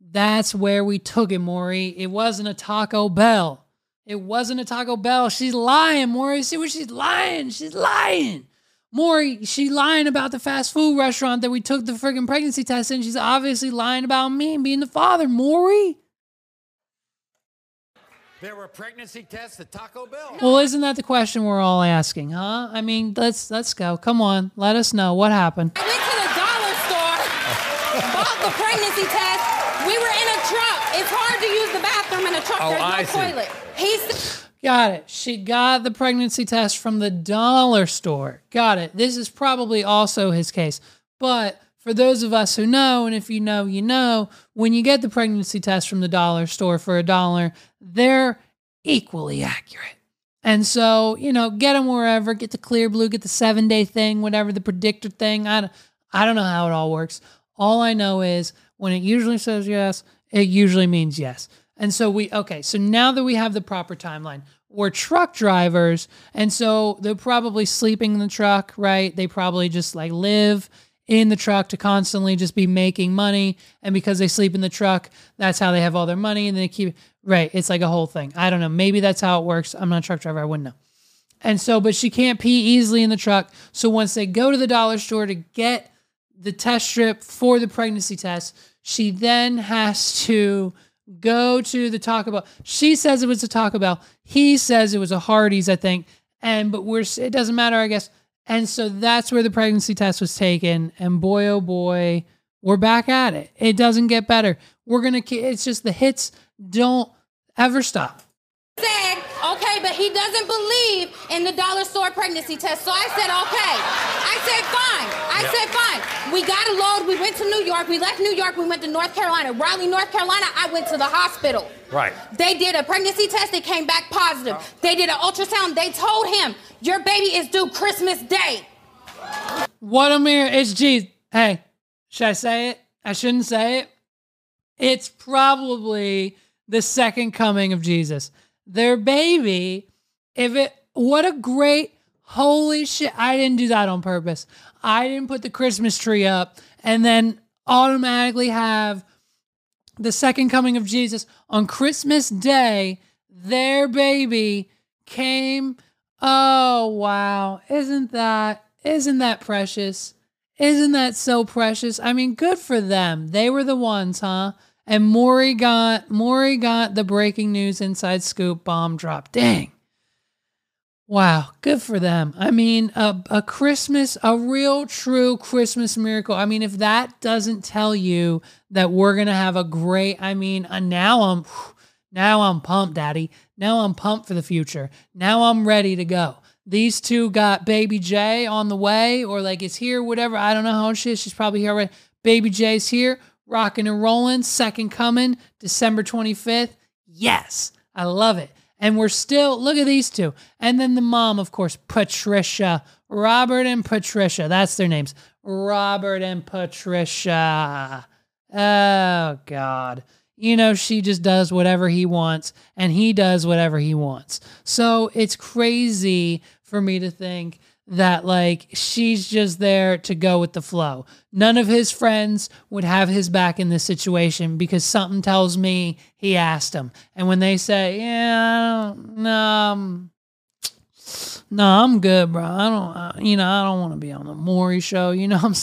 That's where we took it, Maury. It wasn't a Taco Bell. It wasn't a Taco Bell. She's lying, Maury. See what she's lying? She's lying. Maury, she lying about the fast food restaurant that we took the friggin' pregnancy test in. She's obviously lying about me and being the father, Maury. There were pregnancy tests at Taco Bell. Well, isn't that the question we're all asking, huh? I mean, let's let's go. Come on, let us know what happened. I went to the dollar store, bought the pregnancy test. We were in a truck. It's hard to use the bathroom in a truck. Oh, There's no I see. toilet. He's Got it. She got the pregnancy test from the dollar store. Got it. This is probably also his case. But for those of us who know, and if you know, you know, when you get the pregnancy test from the dollar store for a dollar, they're equally accurate. And so, you know, get them wherever, get the Clearblue, get the seven day thing, whatever the predictor thing. I don't, I don't know how it all works. All I know is when it usually says yes, it usually means yes. And so we, okay, so now that we have the proper timeline, we're truck drivers. And so they're probably sleeping in the truck, right? They probably just like live in the truck to constantly just be making money. And because they sleep in the truck, that's how they have all their money. And they keep, right? It's like a whole thing. I don't know. Maybe that's how it works. I'm not a truck driver. I wouldn't know. And so, but she can't pee easily in the truck. So once they go to the dollar store to get the test strip for the pregnancy test, she then has to go to the Taco Bell. She says it was a Taco Bell. He says it was a Hardee's, I think. And but we're it doesn't matter, I guess. And so that's where the pregnancy test was taken. And boy, oh boy, we're back at it. It doesn't get better. We're gonna. It's just the hits don't ever stop. said, okay, but he doesn't believe in the dollar store pregnancy test. So I said, okay. I said, fine. I said, fine. We got a load. We went to New York. We left New York. We went to North Carolina. Raleigh, North Carolina, I went to the hospital. Right. They did a pregnancy test. It came back positive. They did an ultrasound. They told him, your baby is due Christmas Day. What a mirror. It's Jesus. Hey, should I say it? I shouldn't say it. It's probably the second coming of Jesus. Their baby, if it, what a great, holy shit. I didn't do that on purpose. I didn't put the Christmas tree up and then automatically have the second coming of Jesus on Christmas Day. Their baby came. Oh, wow. Isn't that, isn't that precious? Isn't that so precious? I mean, good for them. They were the ones, huh? And Maury got Maury got the breaking news inside scoop bomb drop. Dang. Wow, good for them. I mean, a, a Christmas, a real true Christmas miracle. I mean, if that doesn't tell you that we're going to have a great, I mean, uh, now I'm <sighs> now I'm pumped, daddy. Now I'm pumped for the future. Now I'm ready to go. These two got baby J on the way or like it's here, whatever. I don't know how she is. She's probably here already. Baby J's here, rocking and rolling. Second coming, December 25th. Yes, I love it. And we're still, look at these two. And then the mom, of course, Patricia. Robert and Patricia. That's their names. Robert and Patricia. Oh, God. You know, she just does whatever he wants and he does whatever he wants. So it's crazy for me to think that like she's just there to go with the flow. None of his friends would have his back in this situation because something tells me he asked them. And when they say, "Yeah, no, um, no, I'm good, bro. I don't, you know, I don't want to be on the Maury show. You know, <laughs> I'm,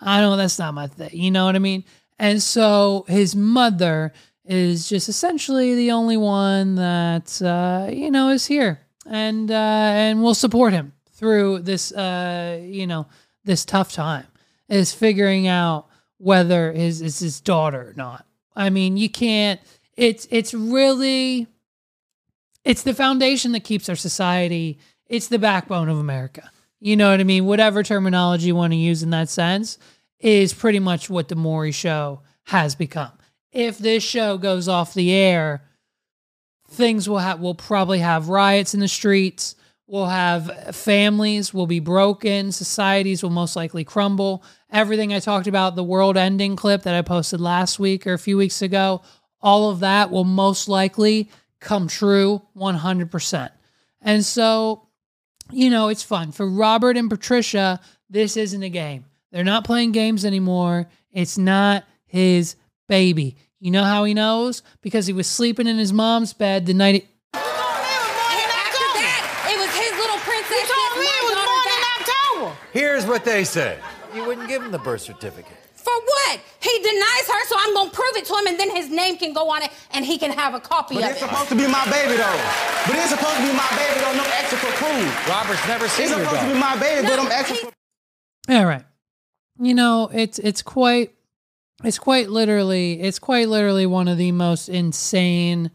I don't. That's not my thing. You know what I mean? And so his mother is just essentially the only one that uh, you know is here and uh, and will support him through this uh you know this tough time is figuring out whether his is his daughter or not. I mean, you can't it's it's really it's the foundation that keeps our society. It's the backbone of America. You know what I mean? Whatever terminology you want to use in that sense is pretty much what the Maury show has become. If this show goes off the air, things will have will probably have riots in the streets We'll have families will be broken, societies will most likely crumble. Everything I talked about, the world ending clip that I posted last week or a few weeks ago, all of that will most likely come true 100%. And so, you know, it's fun. For Robert and Patricia, this isn't a game. They're not playing games anymore. It's not his baby. You know how he knows? Because he was sleeping in his mom's bed the night what they say. You wouldn't give him the birth certificate. For what? He denies her, so I'm gonna prove it to him, and then his name can go on it, and he can have a copy but of it. But it's supposed to be my baby, though. But it's supposed to be my baby, though. No extra for proof. Robert's never seen it. It's your supposed dog. to be my baby, No, but I'm extra. For- All right. You know, it's it's quite it's quite literally it's quite literally one of the most insane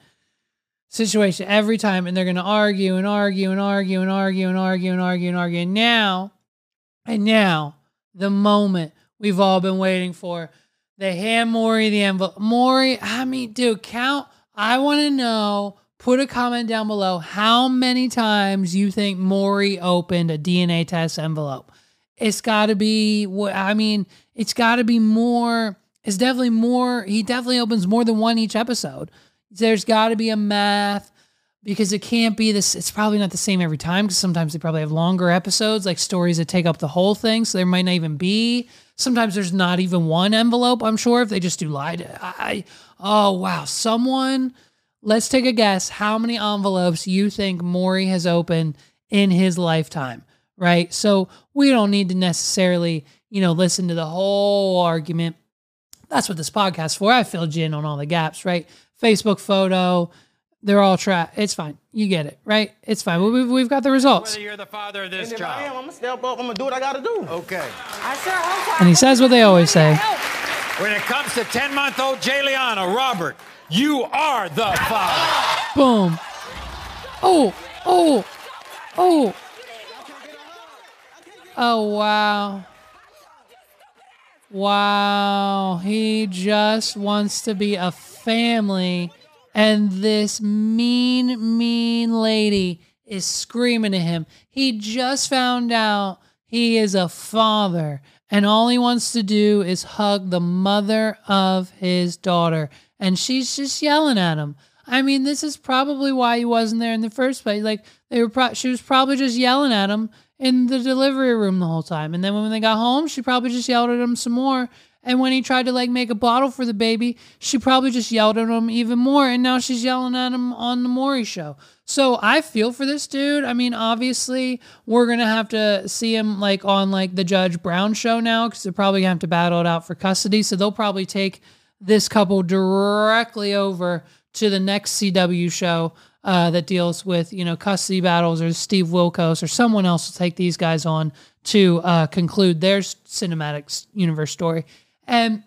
situation every time and they're going to argue and argue and argue and argue and argue and argue and argue and now and now the moment we've all been waiting for they hand Maury the envelope Maury I mean dude count I want to know put a comment down below how many times you think Maury opened a DNA test envelope it's got to be I mean. It's got to be more. It's definitely more. He definitely opens more than one each episode. There's got to be a math because it can't be this. It's probably not the same every time because sometimes they probably have longer episodes, like stories that take up the whole thing. So there might not even be. Sometimes there's not even one envelope. I'm sure if they just do lie. To, I oh wow, someone. Let's take a guess. How many envelopes you think Maury has opened in his lifetime? right? So we don't need to necessarily, you know, listen to the whole argument. That's what this podcast for. I filled you in on all the gaps, right? Facebook photo, they're all tra It's fine. You get it, right? It's fine. We've, we've got the results. Whether you're the father of this and if I am, child. I'm gonna step up. I'm gonna do what I gotta do. Okay. I sure hope oh, And he says what they always say. When it comes to 10 month old Jayliana, Robert, you are the father. Boom. Oh, oh, oh. Oh, wow. Wow. He just wants to be a family. And this mean, mean lady is screaming at him. He just found out he is a father. And all he wants to do is hug the mother of his daughter. And she's just yelling at him. I mean, this is probably why he wasn't there in the first place. Like they were, pro- she was probably just yelling at him in the delivery room the whole time. And then when they got home, she probably just yelled at him some more. And when he tried to like make a bottle for the baby, she probably just yelled at him even more. And now she's yelling at him on the Maury show. So I feel for this dude. I mean, obviously, we're gonna have to see him like on like the Judge Brown show now because they're probably gonna have to battle it out for custody. So they'll probably take this couple directly over to the next CW show uh, that deals with you know custody battles, or Steve Wilkos, or someone else will take these guys on to uh, conclude their cinematic universe story. And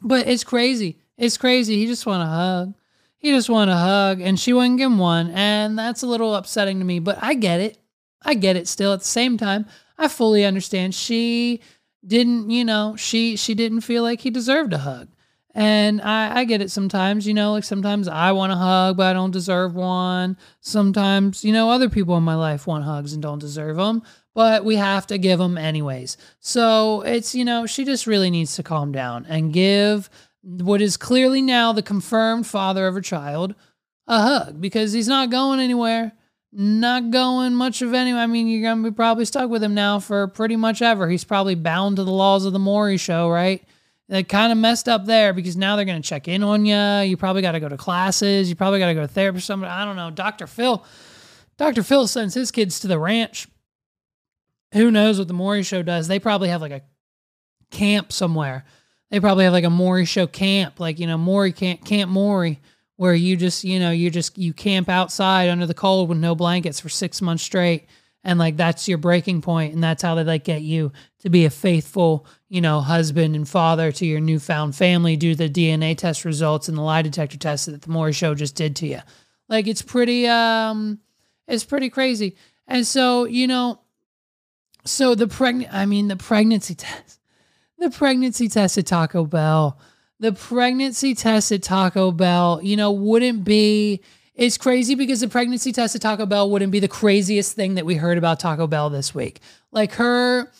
but it's crazy. It's crazy. He just want a hug. He just want a hug, and she wouldn't give him one, and that's a little upsetting to me. But I get it. I get it. Still, at the same time, I fully understand. She didn't, you know, she she didn't feel like he deserved a hug. And I, I get it sometimes, you know, like sometimes I want a hug, but I don't deserve one. Sometimes, you know, other people in my life want hugs and don't deserve them, but we have to give them anyways. So it's, you know, she just really needs to calm down and give what is clearly now the confirmed father of her child a hug because he's not going anywhere. Not going much of any. I mean, you're going to be probably stuck with him now for pretty much ever. He's probably bound to the laws of the Maury show, right? That kind of messed up there because now they're going to check in on you. You probably got to go to classes. You probably got to go to therapy. Or somebody, I don't know. Dr. Phil, Dr. Phil sends his kids to the ranch. Who knows what the Maury show does? They probably have like a camp somewhere. They probably have like a Maury show camp, like, you know, Maury camp, Camp Maury, where you just, you know, you just, you camp outside under the cold with no blankets for six months straight and like that's your breaking point and that's how they like get you to be a faithful you know husband and father to your newfound family do the dna test results and the lie detector test that the Maury show just did to you like it's pretty um it's pretty crazy and so you know so the pregnant i mean the pregnancy test the pregnancy test at taco bell the pregnancy test at taco bell you know wouldn't be it's crazy because the pregnancy test at Taco Bell wouldn't be the craziest thing that we heard about Taco Bell this week. Like her,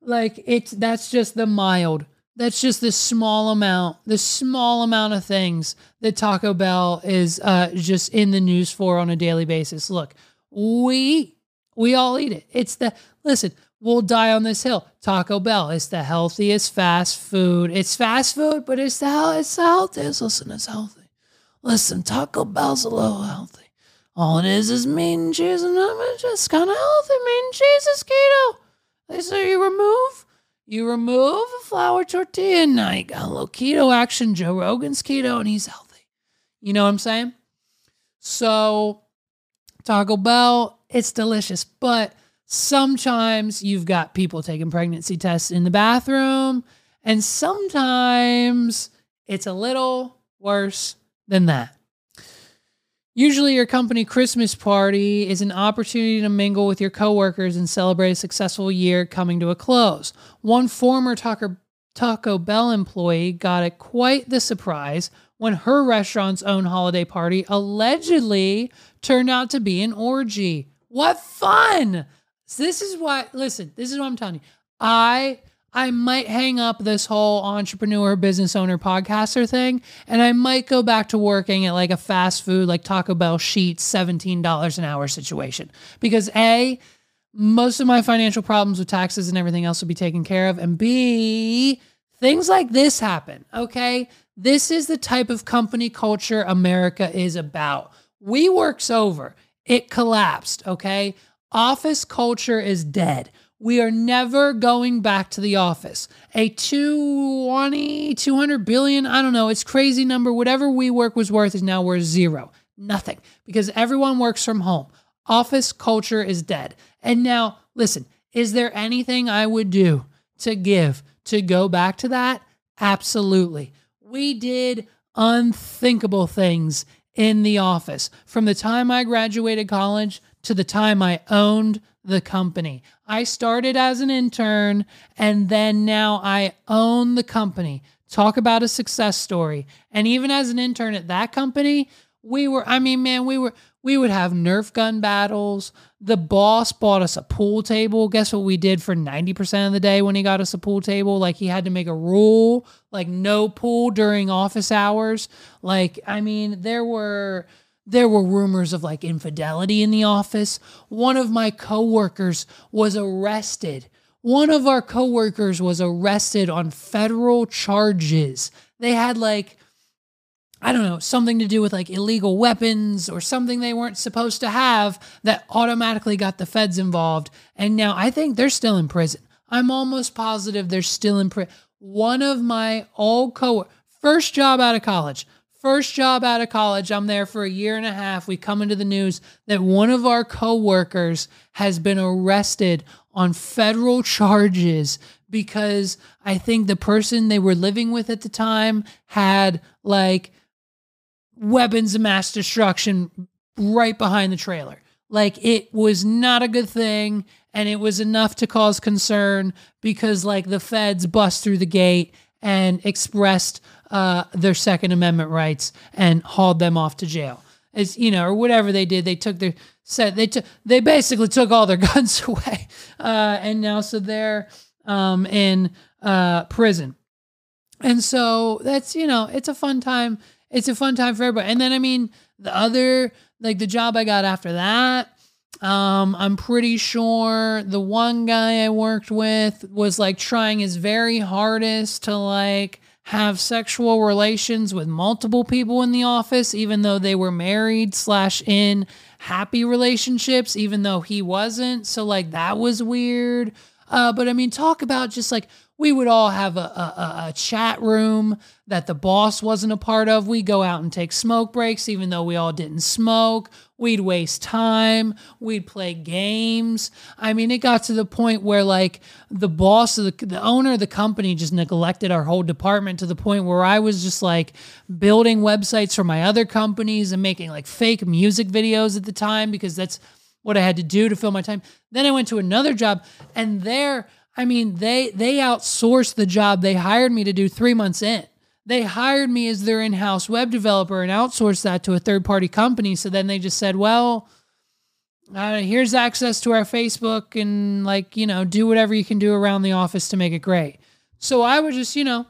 like it's that's just the mild. That's just the small amount, the small amount of things that Taco Bell is uh, just in the news for on a daily basis. Look, we we all eat it. It's the listen. We'll die on this hill. Taco Bell. is the healthiest fast food. It's fast food, but it's the it's the healthiest. Listen, it's healthy. Listen, Taco Bell's a little healthy. All it is is meat and cheese, and it's just kind of healthy. Meat and cheese is keto. They say you remove, you remove a flour tortilla, and now you got a little keto action. Joe Rogan's keto, and he's healthy. You know what I'm saying? So, Taco Bell, it's delicious, but sometimes you've got people taking pregnancy tests in the bathroom, and sometimes it's a little worse than that. Usually, your company Christmas party is an opportunity to mingle with your coworkers and celebrate a successful year coming to a close. One former Taco, Taco Bell employee got a quite the surprise when her restaurant's own holiday party allegedly turned out to be an orgy. What fun! This is what, listen, this is what I'm telling you. I I might hang up this whole entrepreneur, business owner, podcaster thing, and I might go back to working at like a fast food, like Taco Bell Sheetz, $17 an hour situation. Because A, most of my financial problems with taxes and everything else will be taken care of. And B, things like this happen, okay? This is the type of company culture America is about. WeWork's over, it collapsed, okay? Office culture is dead. We are never going back to the office. A 220, 200 billion, I don't know, it's crazy number. Whatever WeWork was worth is now worth zero. Nothing because everyone works from home. Office culture is dead. And now, listen, is there anything I would do to give to go back to that? Absolutely. We did unthinkable things in the office from the time I graduated college to the time I owned the company. I started as an intern and then now I own the company. Talk about a success story. And even as an intern at that company, we were, I mean, man, we were, we would have Nerf gun battles. The boss bought us a pool table. Guess what we did for 90% of the day when he got us a pool table? Like he had to make a rule, like no pool during office hours. Like, I mean, there were, there were rumors of like infidelity in the office. One of my coworkers was arrested. One of our coworkers was arrested on federal charges. They had like I don't know, something to do with like illegal weapons or something they weren't supposed to have that automatically got the feds involved. And now I think they're still in prison. I'm almost positive they're still in prison. One of my old co First job out of college. First job out of college. I'm there for a year and a half. We come into the news that one of our coworkers has been arrested on federal charges because I think the person they were living with at the time had like weapons of mass destruction right behind the trailer. Like it was not a good thing and it was enough to cause concern because like the feds bust through the gate and expressed uh, their Second Amendment rights and hauled them off to jail. As you know, or whatever they did, they took their set. They took they basically took all their <laughs> guns away, uh, and now so they're um, in uh, prison. And so that's you know, it's a fun time. It's a fun time for everybody. And then I mean, the other like the job I got after that um, I'm pretty sure the one guy I worked with was like trying his very hardest to like have sexual relations with multiple people in the office, even though they were married slash in happy relationships, even though he wasn't. So like that was weird. Uh, but I mean, talk about just like we would all have a, a, a, chat room that the boss wasn't a part of. We go out and take smoke breaks, even though we all didn't smoke. We'd waste time. We'd play games. I mean, it got to the point where like the boss of the, the owner of the company just neglected our whole department to the point where I was just like building websites for my other companies and making like fake music videos at the time because that's what I had to do to fill my time. Then I went to another job and there I mean, they they outsourced the job they hired me to do three months in. They hired me as their in-house web developer and outsourced that to a third-party company. So then they just said, "Well, uh, here's access to our Facebook and like you know, do whatever you can do around the office to make it great." So I would just you know,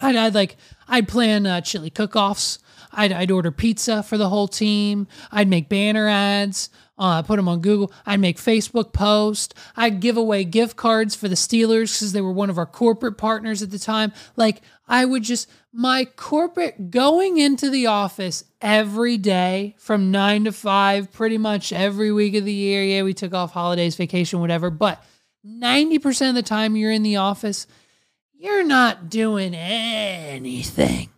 I'd, I'd like I'd plan uh, chili cook-offs. I'd, I'd order pizza for the whole team. I'd make banner ads. Uh, put them on Google. I'd make Facebook posts. I'd give away gift cards for the Steelers because they were one of our corporate partners at the time. Like I would just my corporate going into the office every day from nine to five, pretty much every week of the year. Yeah, we took off holidays, vacation, whatever. But 90% of the time you're in the office, you're not doing anything.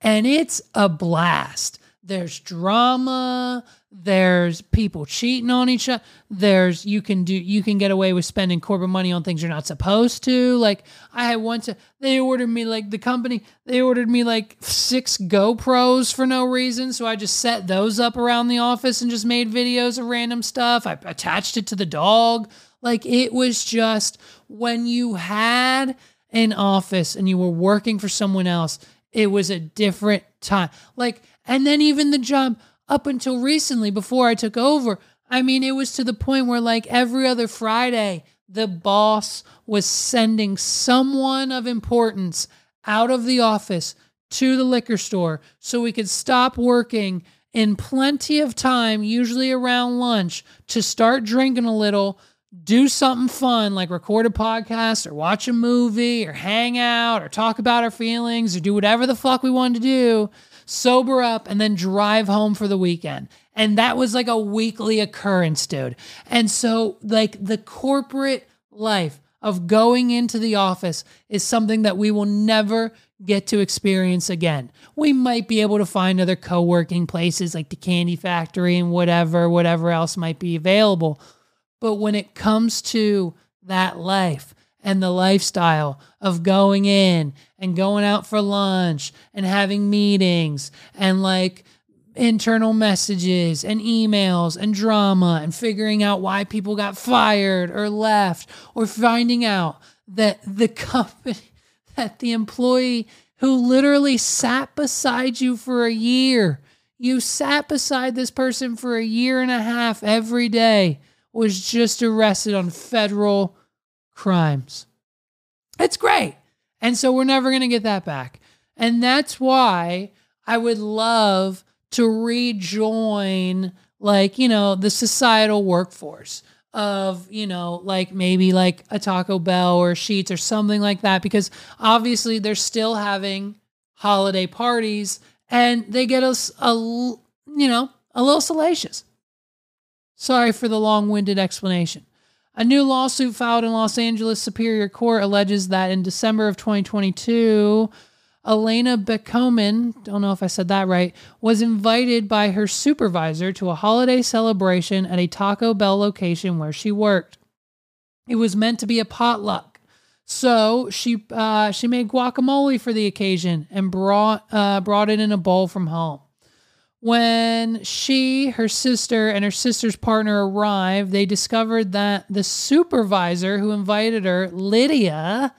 And it's a blast. There's drama, there's people cheating on each other there's you can do you can get away with spending corporate money on things you're not supposed to. Like i had one they ordered me like the company they ordered me like six gopros for no reason. So i just set those up around the office and just made videos of random stuff. I attached it to the dog. Like it was just when you had an office and you were working for someone else it was a different time like and then even the job up until recently before I took over. I mean, it was to the point where, like, every other Friday, the boss was sending someone of importance out of the office to the liquor store so we could stop working in plenty of time, usually around lunch, to start drinking a little, do something fun like record a podcast or watch a movie or hang out or talk about our feelings or do whatever the fuck we wanted to do sober up, and then drive home for the weekend. And that was like a weekly occurrence, dude. And so, like, the corporate life of going into the office is something that we will never get to experience again. We might be able to find other co working places like the Candy Factory and whatever, whatever else might be available. But when it comes to that life, and the lifestyle of going in and going out for lunch and having meetings and like internal messages and emails and drama and figuring out why people got fired or left or finding out that the <laughs> company that the employee who literally sat beside you for a year you sat beside this person for a year and a half every day was just arrested on federal crimes. It's great. And so we're never going to get that back. And that's why I would love to rejoin, like, you know, the societal workforce of, you know, like maybe like a Taco Bell or Sheetz or something like that, because obviously they're still having holiday parties and they get us a, you know, a little salacious. Sorry for the long winded explanation. A new lawsuit filed in Los Angeles Superior Court alleges that in December of 2022, Elena Bekomen, don't know if I said that right, was invited by her supervisor to a holiday celebration at a Taco Bell location where she worked. It was meant to be a potluck. So she uh, she made guacamole for the occasion and brought uh, brought it in a bowl from home. When she, her sister, and her sister's partner arrived, they discovered that the supervisor who invited her, Lidia,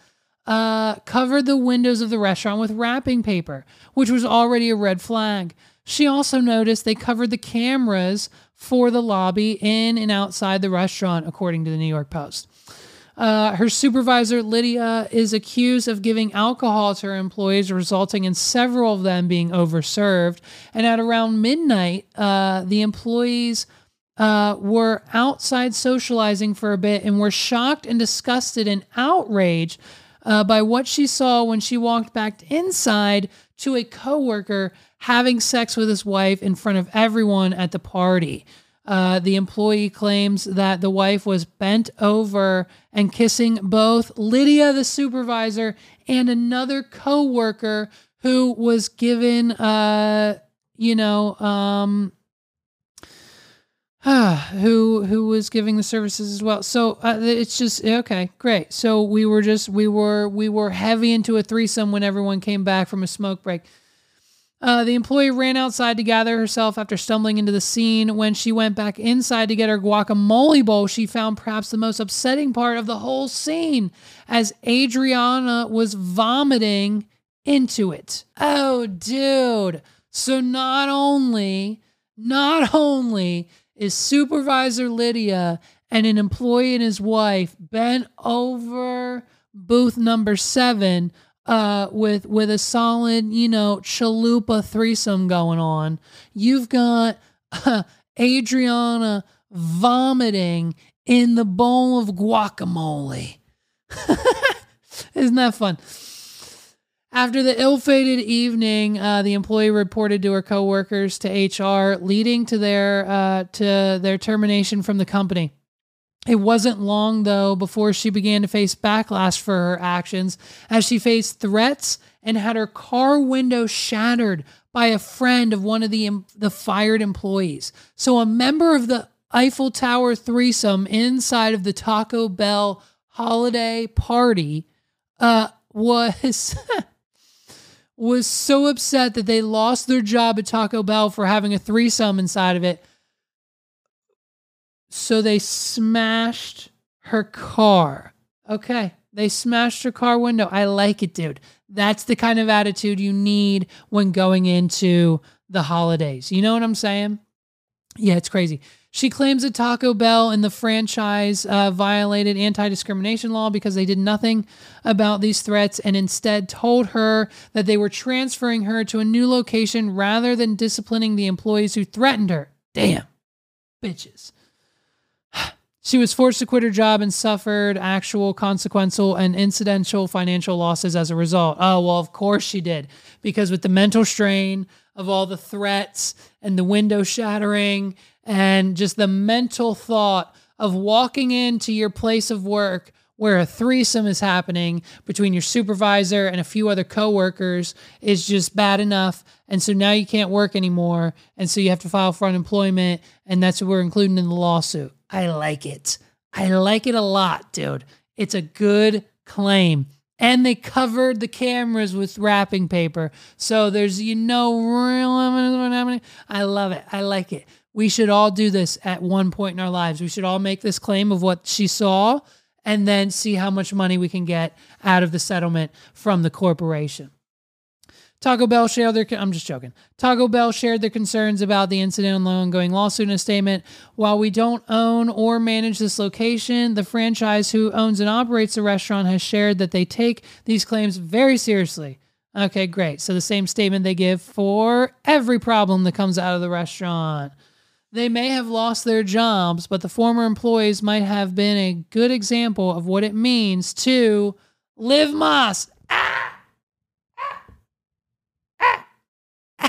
uh, covered the windows of the restaurant with wrapping paper, which was already a red flag. She also noticed they covered the cameras for the lobby in and outside the restaurant, according to the New York Post. Uh, her supervisor, Lidia, is accused of giving alcohol to her employees, resulting in several of them being overserved. And at around midnight, uh, the employees uh, were outside socializing for a bit and were shocked and disgusted and outraged uh, by what she saw when she walked back inside to a coworker having sex with his wife in front of everyone at the party. Uh, the employee claims that the wife was bent over and kissing both Lidia, the supervisor, and another coworker who was given, uh, you know, um, <sighs> who who was giving the services as well. So uh, it's just okay, great. So we were just we were we were heavy into a threesome when everyone came back from a smoke break. Uh, the employee ran outside to gather herself after stumbling into the scene. When she went back inside to get her guacamole bowl, she found perhaps the most upsetting part of the whole scene as Adriana was vomiting into it. Oh, dude. So not only, not only is Supervisor Lidia and an employee and his wife bent over booth number seven uh, with with a solid, you know, chalupa threesome going on. You've got uh, <laughs> Adriana vomiting in the bowl of guacamole. <laughs> Isn't that fun? After the ill-fated evening, uh, the employee reported to her coworkers to HR, leading to their uh, to their termination from the company. It wasn't long, though, before she began to face backlash for her actions as she faced threats and had her car window shattered by a friend of one of the, the fired employees. So, a member of the Eiffel Tower threesome inside of the Taco Bell holiday party uh, was. <laughs> was so upset that they lost their job at Taco Bell for having a threesome inside of it so they smashed her car. Okay. They smashed her car window. I like it, dude. That's the kind of attitude you need when going into the holidays. You know what I'm saying? Yeah, it's crazy. She claims that Taco Bell and the franchise uh, violated anti discrimination law because they did nothing about these threats and instead told her that they were transferring her to a new location rather than disciplining the employees who threatened her. Damn, bitches. She was forced to quit her job and suffered actual consequential and incidental financial losses as a result. Oh, well, of course she did. Because with the mental strain of all the threats and the window shattering and just the mental thought of walking into your place of work where a threesome is happening between your supervisor and a few other coworkers is just bad enough. And so now you can't work anymore. And so you have to file for unemployment. And that's what we're including in the lawsuit. I like it. I like it a lot, dude. It's a good claim. And they covered the cameras with wrapping paper. So there's, you know, real I love it. I like it. We should all do this at one point in our lives. We should all make this claim of what she saw and then see how much money we can get out of the settlement from the corporation. Taco Bell shared their I'm just joking. Taco Bell shared their concerns about the incident on the ongoing lawsuit in a statement. While we don't own or manage this location, the franchise who owns and operates the restaurant has shared that they take these claims very seriously. Okay, great. So the same statement they give for every problem that comes out of the restaurant. They may have lost their jobs, but the former employees might have been a good example of what it means to live Más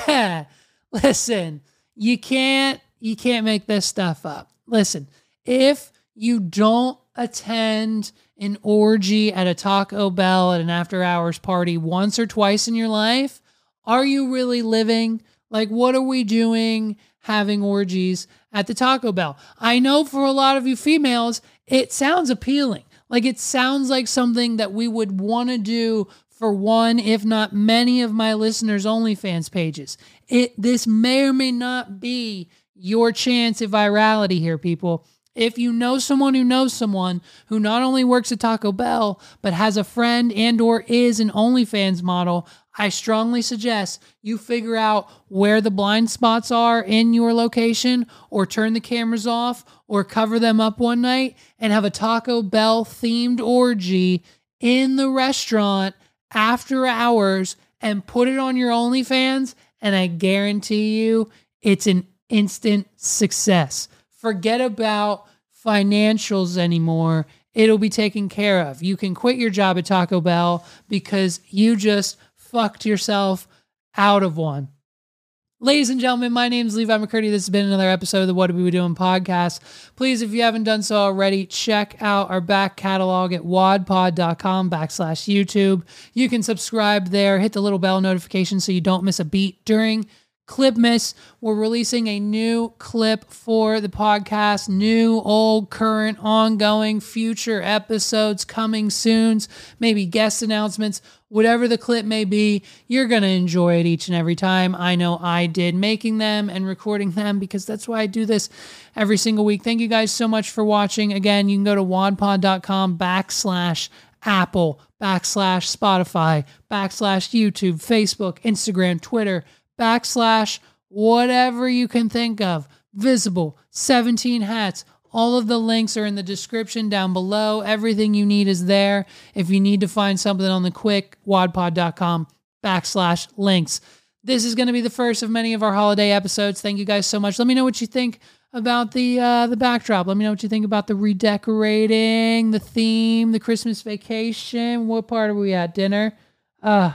<laughs> Listen, you can't you can't make this stuff up. Listen, if you don't attend an orgy at a Taco Bell at an after hours party once or twice in your life? Are you really living? Like, what are we doing having orgies at the Taco Bell? I know for a lot of you females, it sounds appealing. Like, it sounds like something that we would want to do for one, if not many of my listeners' OnlyFans pages. It this may or may not be your chance at virality here, people. If you know someone who knows someone who not only works at Taco Bell but has a friend and or is an OnlyFans model, I strongly suggest you figure out where the blind spots are in your location or turn the cameras off or cover them up one night and have a Taco Bell themed orgy in the restaurant after hours and put it on your OnlyFans and I guarantee you it's an instant success. Forget about financials anymore. It'll be taken care of. You can quit your job at Taco Bell because you just fucked yourself out of one. Ladies and gentlemen, my name is Levi McCurdy. This has been another episode of the What Are We Doing podcast. Please, if you haven't done so already, check out our back catalog at wadpod.com backslash YouTube. You can subscribe there, hit the little bell notification so you don't miss a beat during Clipmas. We're releasing a new clip for the podcast, new, old, current, ongoing, future episodes coming soon, maybe guest announcements, whatever the clip may be. You're going to enjoy it each and every time. I know I did making them and recording them because that's why I do this every single week. Thank you guys so much for watching. Again, you can go to wadpod.com backslash Apple, backslash Spotify, backslash YouTube, Facebook, Instagram, Twitter backslash whatever you can think of. Visible, 17 hats. All of the links are in the description down below. Everything you need is there. If you need to find something on the quick, wadpod.com backslash links. This is going to be the first of many of our holiday episodes. Thank you guys so much. Let me know what you think about the uh, the backdrop. Let me know what you think about the redecorating, the theme, the Christmas vacation. What part are we at? Dinner? Uh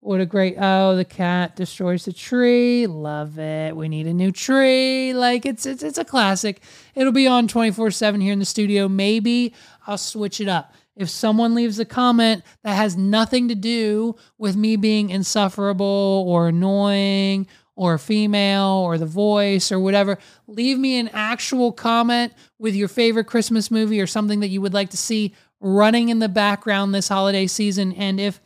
what a great oh, the cat destroys the tree. Love it. We need a new tree. Like it's it's it's a classic. It'll be on 24/7 here in the studio. Maybe I'll switch it up. If someone leaves a comment that has nothing to do with me being insufferable or annoying or female or the voice or whatever, leave me an actual comment with your favorite Christmas movie or something that you would like to see running in the background this holiday season and if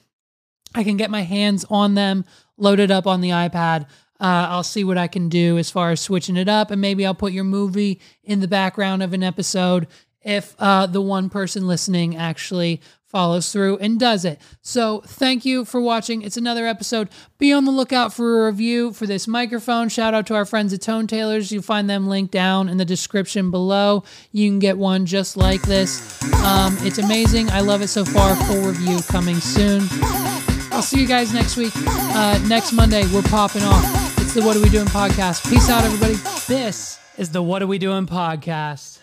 I can get my hands on them loaded up on the iPad. Uh, I'll see what I can do as far as switching it up, and maybe I'll put your movie in the background of an episode if uh, the one person listening actually follows through and does it. So, thank you for watching. It's another episode. Be on the lookout for a review for this microphone. Shout out to our friends at Tone Tailors. You'll find them linked down in the description below. You can get one just like this. Um, it's amazing. I love it so far. Full review coming soon. I'll see you guys next week. Uh, next Monday, we're popping off. It's the What Are We Doing podcast. Peace out, everybody. This is the What Are We Doing podcast.